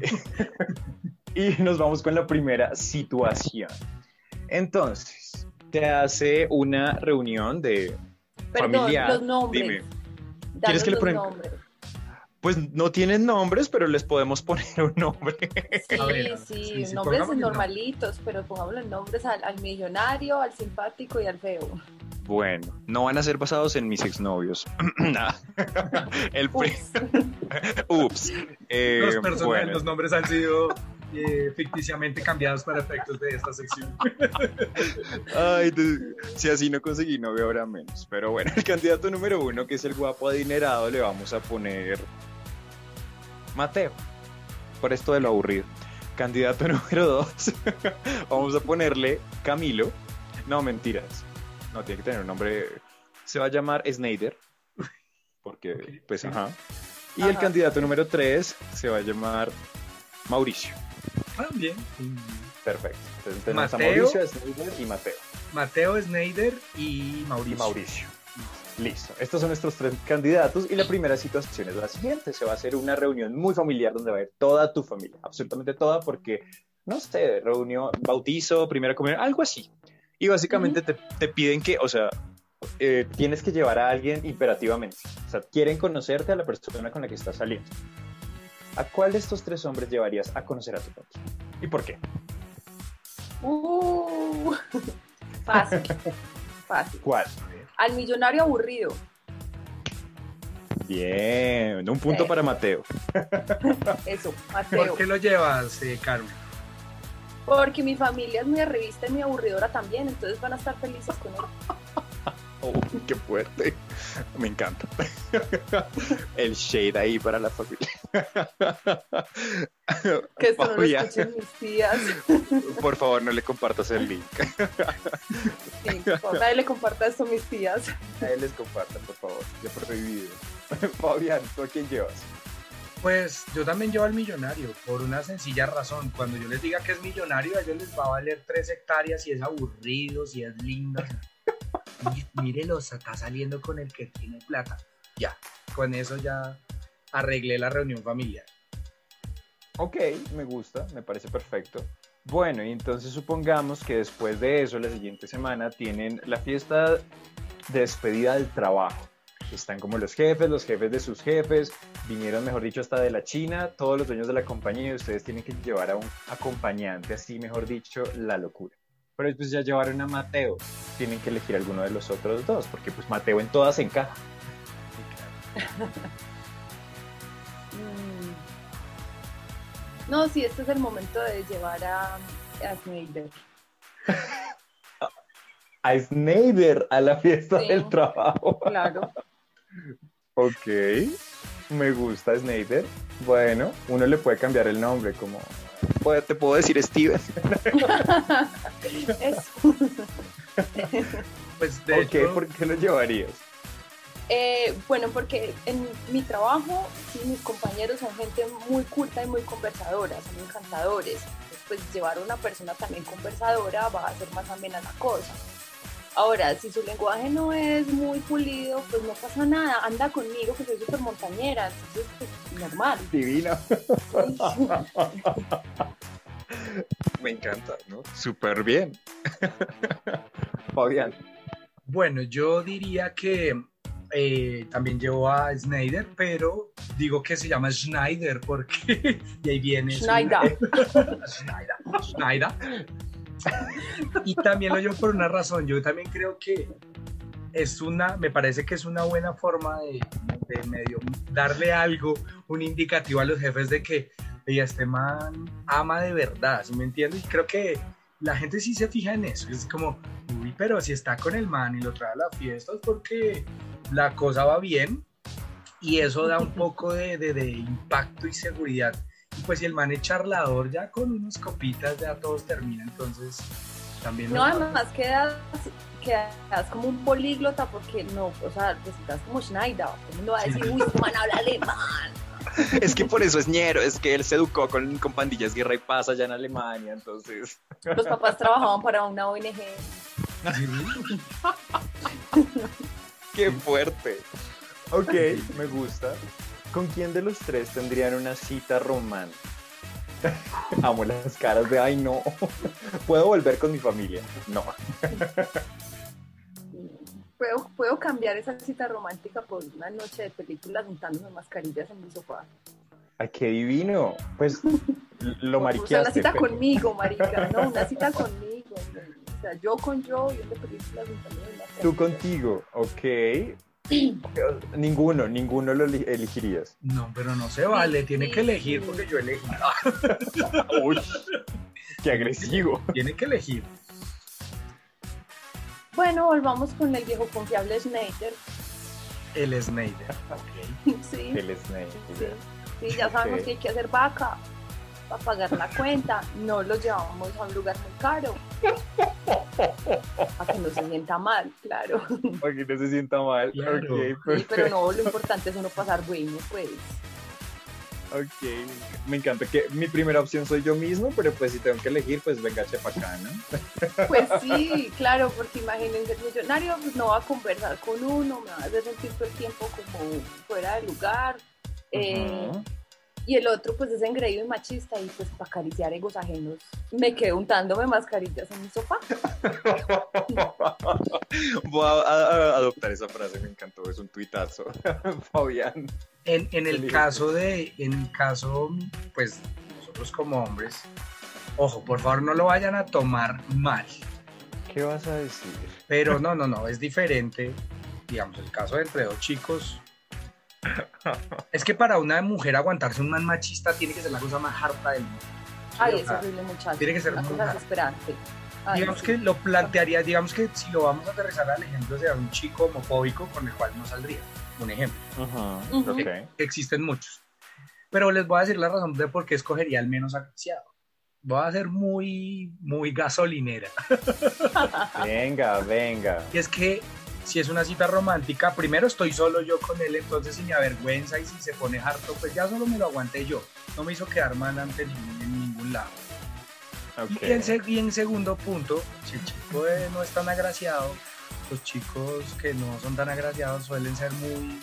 y nos vamos con la primera situación. Entonces, te hace una reunión de Perdón, familiar. los nombres. Dime. Danos ¿Quieres que le los pon- nombres. Pues no tienen nombres, pero les podemos poner un nombre. Sí, ver, sí, sí, sí, nombres normalitos, pero pongámosle nombres al, al millonario, al simpático y al feo. Bueno, no van a ser basados en mis exnovios. Nah. El Ups. Ups. Eh, los bueno. los nombres han sido eh, ficticiamente cambiados para efectos de esta sección. Ay, de- si así no conseguí novio, habrá menos. Pero bueno, el candidato número uno, que es el guapo adinerado, le vamos a poner Mateo. Por esto de lo aburrido. Candidato número dos, vamos a ponerle Camilo. No, mentiras. No, tiene que tener un nombre. Se va a llamar Snyder. Porque, pues, ajá. Y el candidato número tres se va a llamar Mauricio. Ah, bien. Perfecto. Entonces tenemos Mateo. a Mauricio, Snyder y Mateo. Mateo Snyder y Mauricio. y Mauricio. Listo. Estos son nuestros tres candidatos y la primera situación es la siguiente. Se va a hacer una reunión muy familiar donde va a haber toda tu familia, absolutamente toda, porque, no sé, reunión, bautizo, primera comunión, algo así. Y básicamente te, te piden que, o sea, eh, tienes que llevar a alguien imperativamente. O sea, quieren conocerte a la persona con la que estás saliendo. ¿A cuál de estos tres hombres llevarías a conocer a tu familia? ¿Y por qué? Uh, fácil, fácil. ¿Cuál? Al millonario aburrido. Bien, un punto Sí. para Mateo. Eso, Mateo. ¿Por qué lo llevas, eh, Carmen? Porque mi familia es muy revista y muy aburridora también, entonces van a estar felices con él. Oh, qué fuerte. Me encanta. El shade ahí para la familia. Que esto no lo escuchen mis tías. por favor, no le compartas el link. Sí, por nadie le comparta esto a mis tías. A él les compartan, por favor. Ya prohibido. Fabián, ¿tú a quién llevas? Pues yo también llevo al millonario, por una sencilla razón. Cuando yo les diga que es millonario, a ellos les va a valer tres hectáreas si es aburrido, si es lindo. Y Mírelo, está saliendo con el que tiene plata. Ya, con eso ya arreglé la reunión familiar. Ok, me gusta, me parece perfecto. Bueno, y entonces supongamos que después de eso, la siguiente semana, tienen la fiesta de despedida del trabajo. Están como los jefes, los jefes de sus jefes, vinieron, mejor dicho, hasta de la China, todos los dueños de la compañía, y ustedes tienen que llevar a un acompañante, así, mejor dicho, la locura. Pero después ya llevaron a Mateo, tienen que elegir alguno de los otros dos, porque pues Mateo en todas encaja. Mm. No, sí, este es el momento de llevar a, a Snyder. A Snyder a la fiesta Sí. del trabajo. Claro. Ok, me gusta Snyder. Bueno, uno le puede cambiar el nombre, como Puede- Te puedo decir Steven. Eso. Pues de Ok, hecho, ¿por qué lo llevarías? Eh, bueno, porque en mi trabajo, sí, mis compañeros son gente muy culta y muy conversadora, son encantadores. Entonces, pues llevar a una persona también conversadora va a hacer más amena la cosa. Ahora, si su lenguaje no es muy pulido, pues no pasa nada, anda conmigo que soy súper montañera, entonces pues normal. Divino. Sí. Me encanta, ¿no? Súper bien. Fabián. bueno, yo diría que eh, también llevo a Snyder, pero digo que se llama Schneider porque de ahí viene. Schneider. Schneider. Schneider. Y también lo llevo por una razón. Yo también creo que es una, me parece que es una buena forma de, de medio darle algo, un indicativo a los jefes de que "Oye, este man ama de verdad, ¿sí me entiendes? Y creo que la gente sí se fija en eso. Es como, uy, pero si está con el man y lo trae a la fiesta es porque la cosa va bien y eso da un poco de, de- de impacto y seguridad. Pues si el man es charlador, ya con unas copitas ya todos termina, entonces también... No, además quedas, quedas como un políglota porque no, o sea, resultas como Schneider. Todo el mundo va a decir, uy, este man habla alemán. Es que por eso es ñero, es que él se educó con, con pandillas guerra y paz allá en Alemania, entonces. Los papás trabajaban para una ONG. ¡Qué fuerte! Ok, me gusta. ¿Con quién de los tres tendrían una cita romántica? Amo las caras de, ay no, ¿puedo volver con mi familia? No. ¿Puedo, puedo cambiar esa cita romántica por una noche de películas juntándome mascarillas en mi sofá. Ay, qué divino. Pues lo O sea, mariqueaste. una cita pero- conmigo, marica, no, una cita conmigo. O sea, yo con yo películas juntándome mascarillas. Tú contigo, ok. Ninguno, ninguno lo elegirías. No, pero no se vale, tiene que elegir porque yo elegí. Uy, qué agresivo. Tiene que elegir. Bueno, volvamos con el viejo confiable Schneider. El Snyder. Ok. Sí. El Snake. Sí, sí, ya sabemos Ok. que hay que hacer vaca para pagar la cuenta. No lo llevamos a un lugar muy caro. Para que no se sienta mal, claro. Para que no se sienta mal. Claro. Ok, Sí, pero no, lo importante es uno pasar bueno, pues. Ok, me encanta que mi primera opción soy yo mismo, pero pues si tengo que elegir, pues venga chepa acá, ¿no? Pues sí, claro, porque imagínense, el millonario pues, no va a conversar con uno, me va a hacer sentir todo el tiempo como fuera de lugar. Eh. Y el otro pues es engreído y machista y pues para acariciar egos ajenos me quedé untándome mascarillas en mi sofá. Voy a, a- a adoptar esa frase, me encantó, es un tuitazo. Fabián. En, en el caso de, en el caso, pues nosotros como hombres, ojo, por favor no lo vayan a tomar mal, ¿Qué vas a decir? pero no, no, no, es diferente, digamos, el caso de entre dos chicos. Es que para una mujer aguantarse un man machista tiene que ser la cosa más harta del mundo. Ay, es sea, horrible, muchacho. tiene que ser muy desesperante. Ay, digamos sí. que lo plantearía, digamos que si lo vamos a aterrizar al ejemplo de un chico homofóbico con el cual no saldría, un ejemplo. Ujú, Ujú. Ok. existen muchos. Pero les voy a decir la razón de por qué escogería el menos agraciado. Voy a ser muy, muy gasolinera. Venga, venga. Y es que si es una cita romántica, primero estoy solo yo con él, entonces si me avergüenza y si se pone harto, pues ya solo me lo aguanté yo. No me hizo quedar mal ante ningún, en ningún lado. Y, en, se- y en segundo punto, si el chico eh, no es tan agraciado, los chicos que no son tan agraciados suelen ser muy...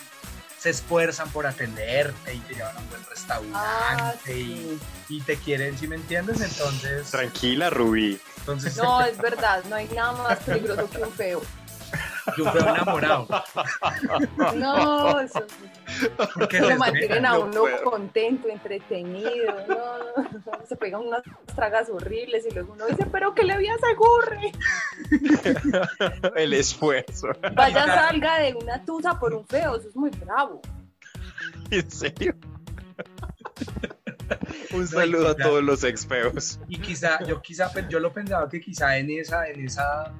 se esfuerzan por atenderte y te llevan a un buen restaurante Ah, y, sí. y te quieren, si me entiendes, entonces... Tranquila, Rubí. entonces No, es verdad, no hay nada más peligroso que un feo. Yo fui enamorado. No, eso Porque lo mantienen a no uno puedo. contento, entretenido, no, no, se pegan unas tragas horribles y luego uno dice, pero que le vi a ese gurre. el esfuerzo. Vaya salga de una tusa por un feo, eso es muy bravo. ¿En serio? Un saludo a todos los ex feos. Y quizá, yo quizá, yo lo pensaba que quizá en esa, en esa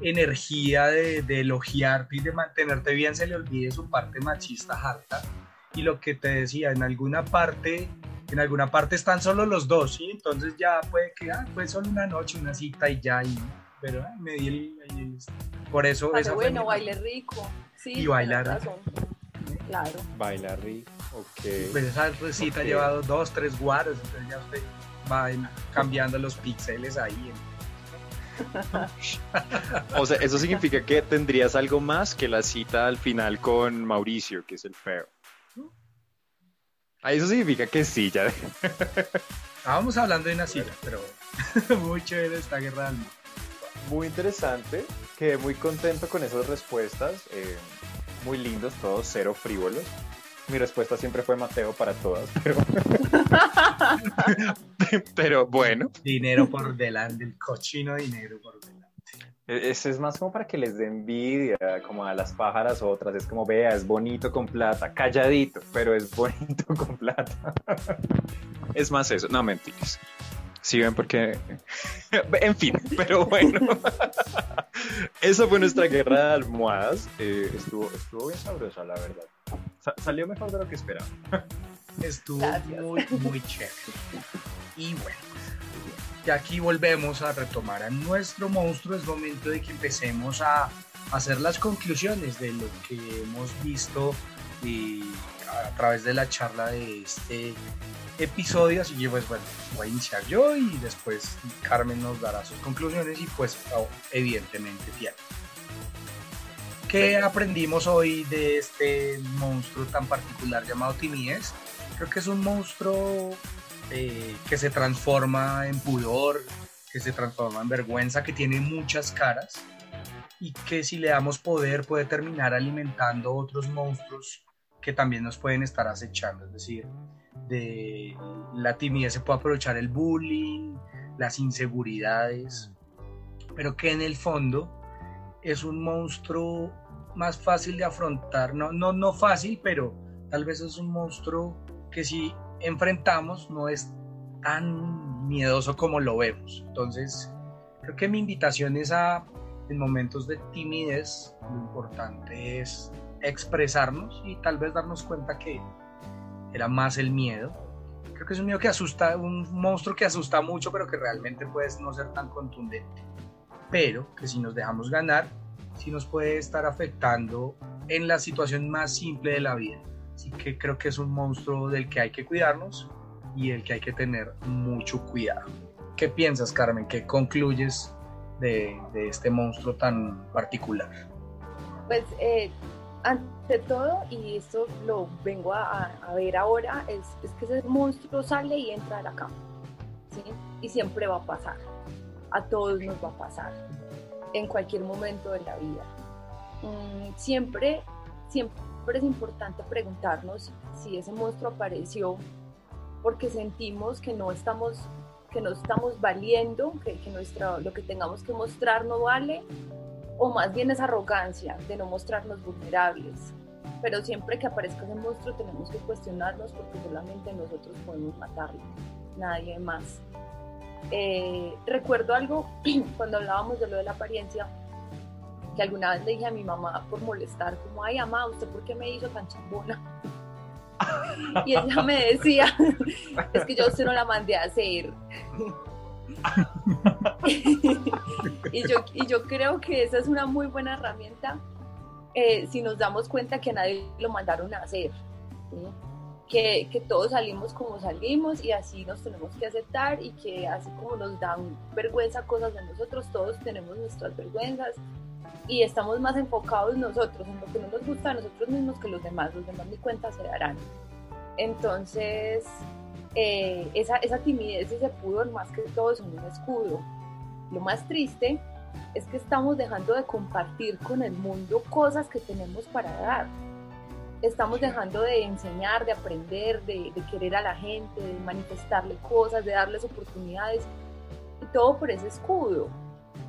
energía de, de elogiarte y de mantenerte bien se le olvide su parte machista harta. Y lo que te decía, en alguna parte, en alguna parte están solo los dos, ¿sí? Entonces ya puede que, ah, pues solo una noche, una cita y ya, y, pero ah, me di el, el- por eso... Pero esa bueno, baile rico. Sí, Y bailar. Claro. Baila rico, ok. Pues esa cita Ok. ha llevado dos, tres guaros, entonces ya usted va en- cambiando los píxeles ahí. O sea, eso significa que tendrías algo más que la cita al final con Mauricio, que es el feo. Ah, Eso significa que sí, ya. Estábamos hablando de una cita, pero muy chévere esta guerra del. Muy interesante. Quedé muy contento con esas respuestas. eh, muy lindos todos, cero frívolos. Mi respuesta siempre fue Mateo para todas, pero. pero bueno. Dinero por delante, el cochino dinero por delante. E- Ese es más como para que les dé envidia, como a las pájaras otras. Es como, vea, es bonito con plata, calladito, pero es bonito con plata. es más eso, no mentiras. Sí, ven, porque. en fin, pero bueno. Esa fue nuestra guerra de almohadas. Eh, estuvo, estuvo bien sabrosa, la verdad. Sa- salió mejor de lo que esperaba. Estuvo Gracias. muy, muy chévere. Y bueno, y aquí volvemos a retomar a nuestro monstruo. Es momento de que empecemos a hacer las conclusiones de lo que hemos visto y a través de la charla de este episodio. Así que, pues bueno, voy a iniciar yo y después Carmen nos dará sus conclusiones y, pues, oh, evidentemente, Tiago. ¿Qué aprendimos hoy de este monstruo tan particular llamado timidez? Creo que es un monstruo eh, que se transforma en pudor, que se transforma en vergüenza, que tiene muchas caras y que si le damos poder puede terminar alimentando otros monstruos que también nos pueden estar acechando. Es decir, de la timidez se puede aprovechar el bullying, las inseguridades, pero que en el fondo es un monstruo más fácil de afrontar, no, no, no fácil, pero tal vez es un monstruo que si enfrentamos no es tan miedoso como lo vemos. Entonces, creo que mi invitación es a, en momentos de timidez, lo importante es expresarnos y tal vez darnos cuenta que era más el miedo. Creo que es un miedo que asusta, un monstruo que asusta mucho, pero que realmente puede no ser tan contundente. Pero que si nos dejamos ganar, sí nos puede estar afectando en la situación más simple de la vida. Así que creo que es un monstruo del que hay que cuidarnos y del que hay que tener mucho cuidado. ¿Qué piensas, Carmen? ¿Qué concluyes de, de este monstruo tan particular? Pues eh, ante todo, y esto lo vengo a, a- ver ahora, es, es que ese monstruo sale y entra a la cama. ¿sí? Y siempre va a pasar. A todos nos va a pasar. En cualquier momento de la vida. Mm, siempre, siempre es importante preguntarnos si ese monstruo apareció porque sentimos que no estamos que no estamos valiendo, que, que nuestra, lo que tengamos que mostrar no vale, o más bien es arrogancia de no mostrarnos vulnerables. Pero siempre que aparezca ese monstruo tenemos que cuestionarnos porque solamente nosotros podemos matarlo, nadie más. Eh, recuerdo algo cuando hablábamos de lo de la apariencia, que alguna vez le dije a mi mamá por molestar, como, ay, mamá, ¿usted por qué me hizo tan chambona? Y ella me decía, es que yo usted no la mandé a hacer. y, yo, y yo creo que esa es una muy buena herramienta eh, si nos damos cuenta que a nadie lo mandaron a hacer. Que, que todos salimos como salimos y así nos tenemos que aceptar y que así como nos dan vergüenza cosas de nosotros, todos tenemos nuestras vergüenzas y estamos más enfocados nosotros en lo que no nos gusta a nosotros mismos que los demás, los demás ni cuenta se darán. Entonces, eh, esa, esa timidez, ese pudor, más que todo son un escudo. Lo más triste es que estamos dejando de compartir con el mundo cosas que tenemos para dar. Estamos dejando de enseñar, de aprender, de, de querer a la gente, de manifestarle cosas, de darles oportunidades, y todo por ese escudo,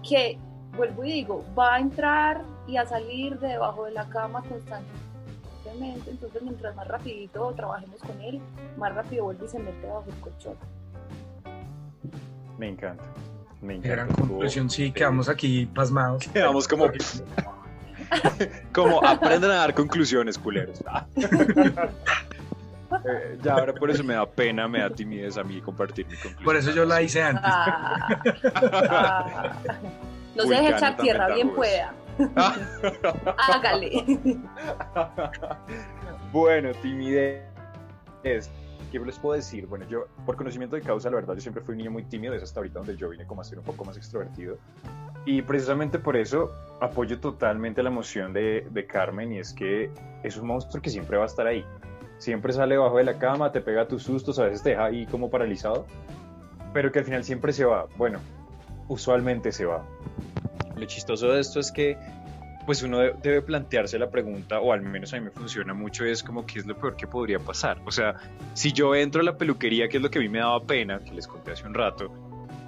que vuelvo y digo, va a entrar y a salir de debajo de la cama constantemente, entonces mientras más rapidito trabajemos con él, más rápido vuelve y se mete debajo del colchón. Me encanta. Me Qué gran encanta. conclusión, sí, quedamos aquí pasmados. Quedamos como, como aprendan a dar conclusiones, culeros. Ah. Eh, ya ahora por eso me da pena, me da timidez a mí compartir mi conclusión. Por eso yo la hice antes. Ah, ah. no se deje echar tierra, bien pueda. Hágale. bueno, timidez. ¿Qué les puedo decir? Bueno, yo, por conocimiento de causa, la verdad, yo siempre fui un niño muy tímido, es hasta ahorita donde yo vine como a ser un poco más extrovertido. Y precisamente por eso apoyo totalmente la emoción de, de Carmen y es que es un monstruo que siempre va a estar ahí. Siempre sale debajo de la cama, te pega tus sustos, a veces te deja ahí como paralizado, pero que al final siempre se va. Bueno, usualmente se va. Lo chistoso de esto es que pues uno de- debe plantearse la pregunta, o al menos a mí me funciona mucho, es como qué es lo peor que podría pasar. O sea, si yo entro a la peluquería, que es lo que a mí me daba pena, que les conté hace un rato,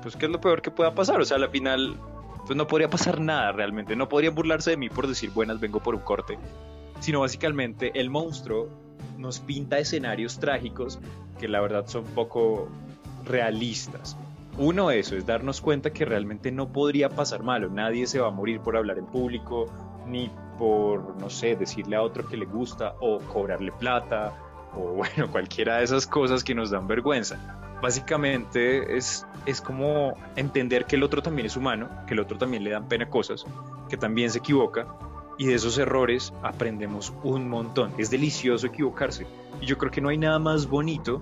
pues qué es lo peor que pueda pasar. O sea, al final, pues no podría pasar nada realmente. No podrían burlarse de mí por decir buenas, vengo por un corte. Sino básicamente el monstruo nos pinta escenarios trágicos que la verdad son poco realistas. Uno, eso, es darnos cuenta que realmente no podría pasar malo. Nadie se va a morir por hablar en público, ni por, no sé, decirle a otro que le gusta o cobrarle plata, o bueno, cualquiera de esas cosas que nos dan vergüenza. Básicamente es, es como entender que el otro también es humano, que el otro también le dan pena cosas, que también se equivoca, y de esos errores aprendemos un montón. Es delicioso equivocarse. Y yo creo que no hay nada más bonito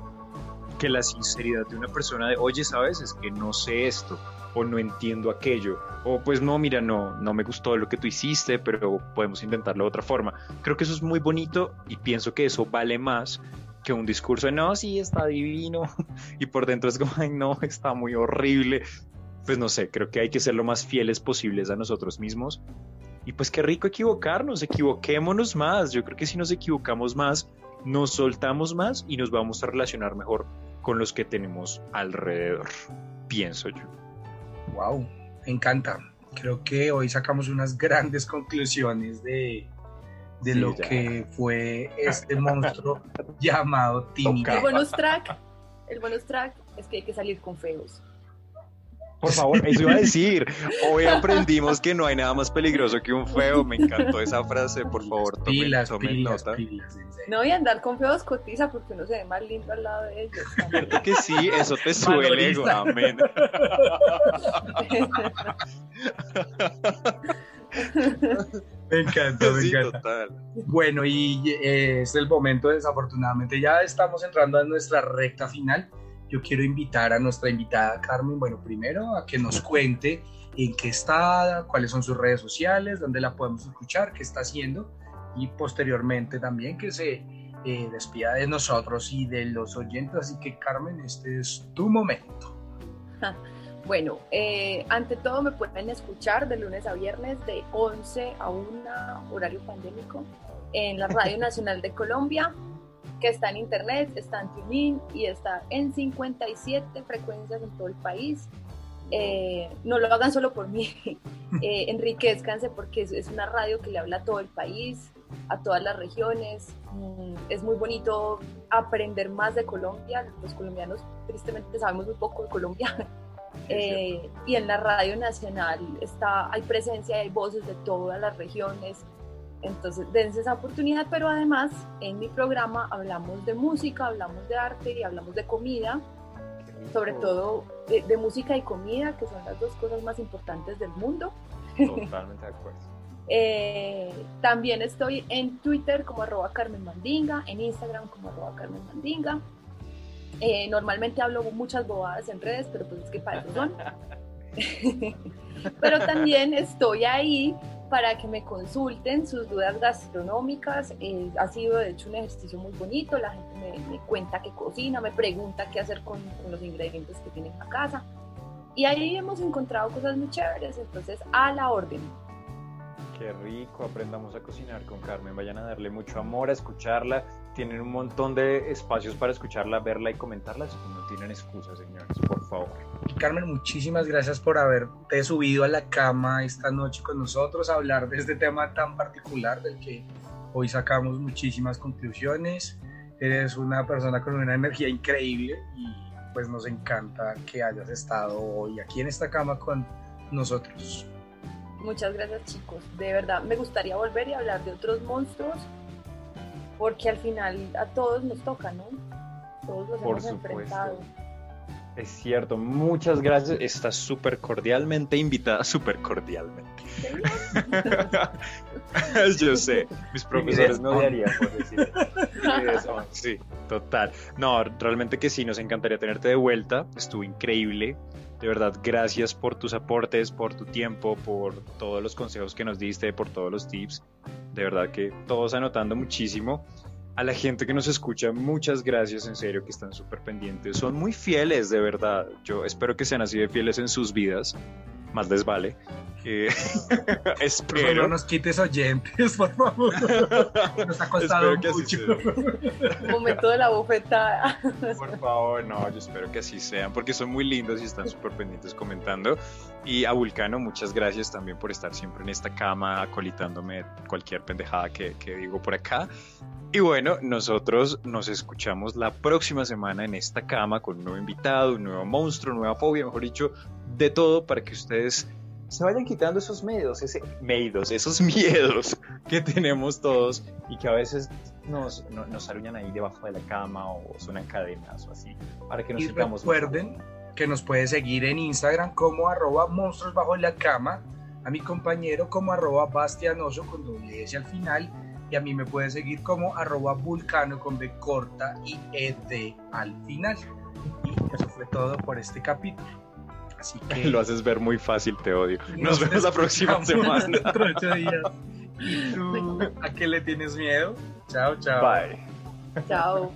que la sinceridad de una persona de, oye, sabes, es que no sé esto, o no entiendo aquello, o pues no, mira, no, no me gustó lo que tú hiciste, pero podemos intentarlo de otra forma. Creo que eso es muy bonito y pienso que eso vale más que un discurso de, no, sí, está divino, y por dentro es como, ay, no, está muy horrible. Pues no sé, creo que hay que ser lo más fieles posibles a nosotros mismos. Y pues qué rico equivocarnos, equivoquémonos más. Yo creo que si nos equivocamos más, nos soltamos más y nos vamos a relacionar mejor con los que tenemos alrededor, pienso yo. Wow, me encanta. Creo que hoy sacamos unas grandes conclusiones de, de Sí, lo ya. que fue este monstruo llamado tímido. El bonus track, el bonus track es que hay que salir con feos. Por favor, eso iba a decir. Hoy aprendimos que no hay nada más peligroso que un feo. Me encantó esa frase. Por favor, tomen, pilas, tomen pilas, nota. pilas. No, y andar con feos cotiza porque uno se ve más lindo al lado de ellos. Cierto que sí, eso te sube el ego. Valoriza. Amén. Me encanta, me Sí, encanta. total. Bueno, y eh, es el momento, desafortunadamente, ya estamos entrando a nuestra recta final. Yo quiero invitar a nuestra invitada Carmen, bueno, primero a que nos cuente en qué está, cuáles son sus redes sociales, dónde la podemos escuchar, qué está haciendo, y posteriormente también que se eh, despida de nosotros y de los oyentes. Así que, Carmen, este es tu momento. Bueno, eh, ante todo me pueden escuchar de lunes a viernes de 11 a 1 horario pandémico en la Radio Nacional de Colombia, que está en internet, está en TuneIn y está en 57 frecuencias en todo el país. Eh, no lo hagan solo por mí, eh, enriquezcanse porque es, es una radio que le habla a todo el país, a todas las regiones. Mm, es muy bonito aprender más de Colombia. Los colombianos tristemente sabemos muy poco de Colombia. Eh, y en la radio nacional está, hay presencia, hay voces de todas las regiones. Entonces, dense esa oportunidad, pero además en mi programa hablamos de música, hablamos de arte y hablamos de comida, sobre todo de, de música y comida, que son las dos cosas más importantes del mundo. Totalmente de acuerdo. Eh, también estoy en Twitter como arroba Carmen Mandinga, en Instagram como arroba Carmen Mandinga. Eh, normalmente hablo muchas bobadas en redes, pero pues es que para eso son. pero también estoy ahí para que me consulten sus dudas gastronómicas. Eh, ha sido de hecho un ejercicio muy bonito. La gente me, cuenta qué cocina, me pregunta qué hacer con, con los ingredientes que tienen en la casa. Y ahí hemos encontrado cosas muy chéveres, entonces a la orden. Qué rico, aprendamos a cocinar con Carmen. Vayan a darle mucho amor, a escucharla. Tienen un montón de espacios para escucharla, verla y comentarla. así que No tienen excusas, señores, por favor. Carmen, muchísimas gracias por haberte subido a la cama esta noche con nosotros a hablar de este tema tan particular del que hoy sacamos muchísimas conclusiones. Eres una persona con una energía increíble y pues nos encanta que hayas estado hoy aquí en esta cama con nosotros. Muchas gracias chicos, de verdad me gustaría volver y hablar de otros monstruos porque al final a todos nos toca, ¿no? Todos los Por hemos supuesto. enfrentado. Es cierto, muchas gracias. Estás súper cordialmente invitada, súper cordialmente. Yo sé, mis profesores me odiarían por decir. Sí, total. No, realmente que sí, nos encantaría tenerte de vuelta. Estuvo increíble. De verdad, gracias por tus aportes, por tu tiempo, por todos los consejos que nos diste, por todos los tips. De verdad que todos anotando muchísimo. A la gente que nos escucha, muchas gracias, en serio, que están súper pendientes. Son muy fieles, de verdad. Yo espero que sean así de fieles en sus vidas. Más les vale. Eh, Pero no espero. nos quites oyentes, por favor. Nos ha costado Espero mucho. Momento de la bofetada. Por favor, no, yo espero que así sean, porque son muy lindos y están súper pendientes comentando. Y a Vulcano, muchas gracias también por estar siempre en esta cama, acolitándome cualquier pendejada que, que digo por acá. Y bueno, nosotros nos escuchamos la próxima semana en esta cama con un nuevo invitado, un nuevo monstruo, nueva fobia, mejor dicho, de todo para que ustedes se vayan quitando esos miedos, ese, miedos, esos miedos que tenemos todos y que a veces nos, no- nos aruñan ahí debajo de la cama o suenan cadenas o así, para que nos Y sintamos recuerden que nos puede seguir en Instagram como arroba monstruos bajo la cama, a mi compañero como arroba bastianoso con doble S al final y a mí me puede seguir como arroba vulcano con B corta y ED al final. Y eso fue todo por este capítulo. Lo haces ver muy fácil, te odio. Nos, vemos la próxima semana. Dentro de a qué le tienes miedo? Chao, chao. Bye. Chao.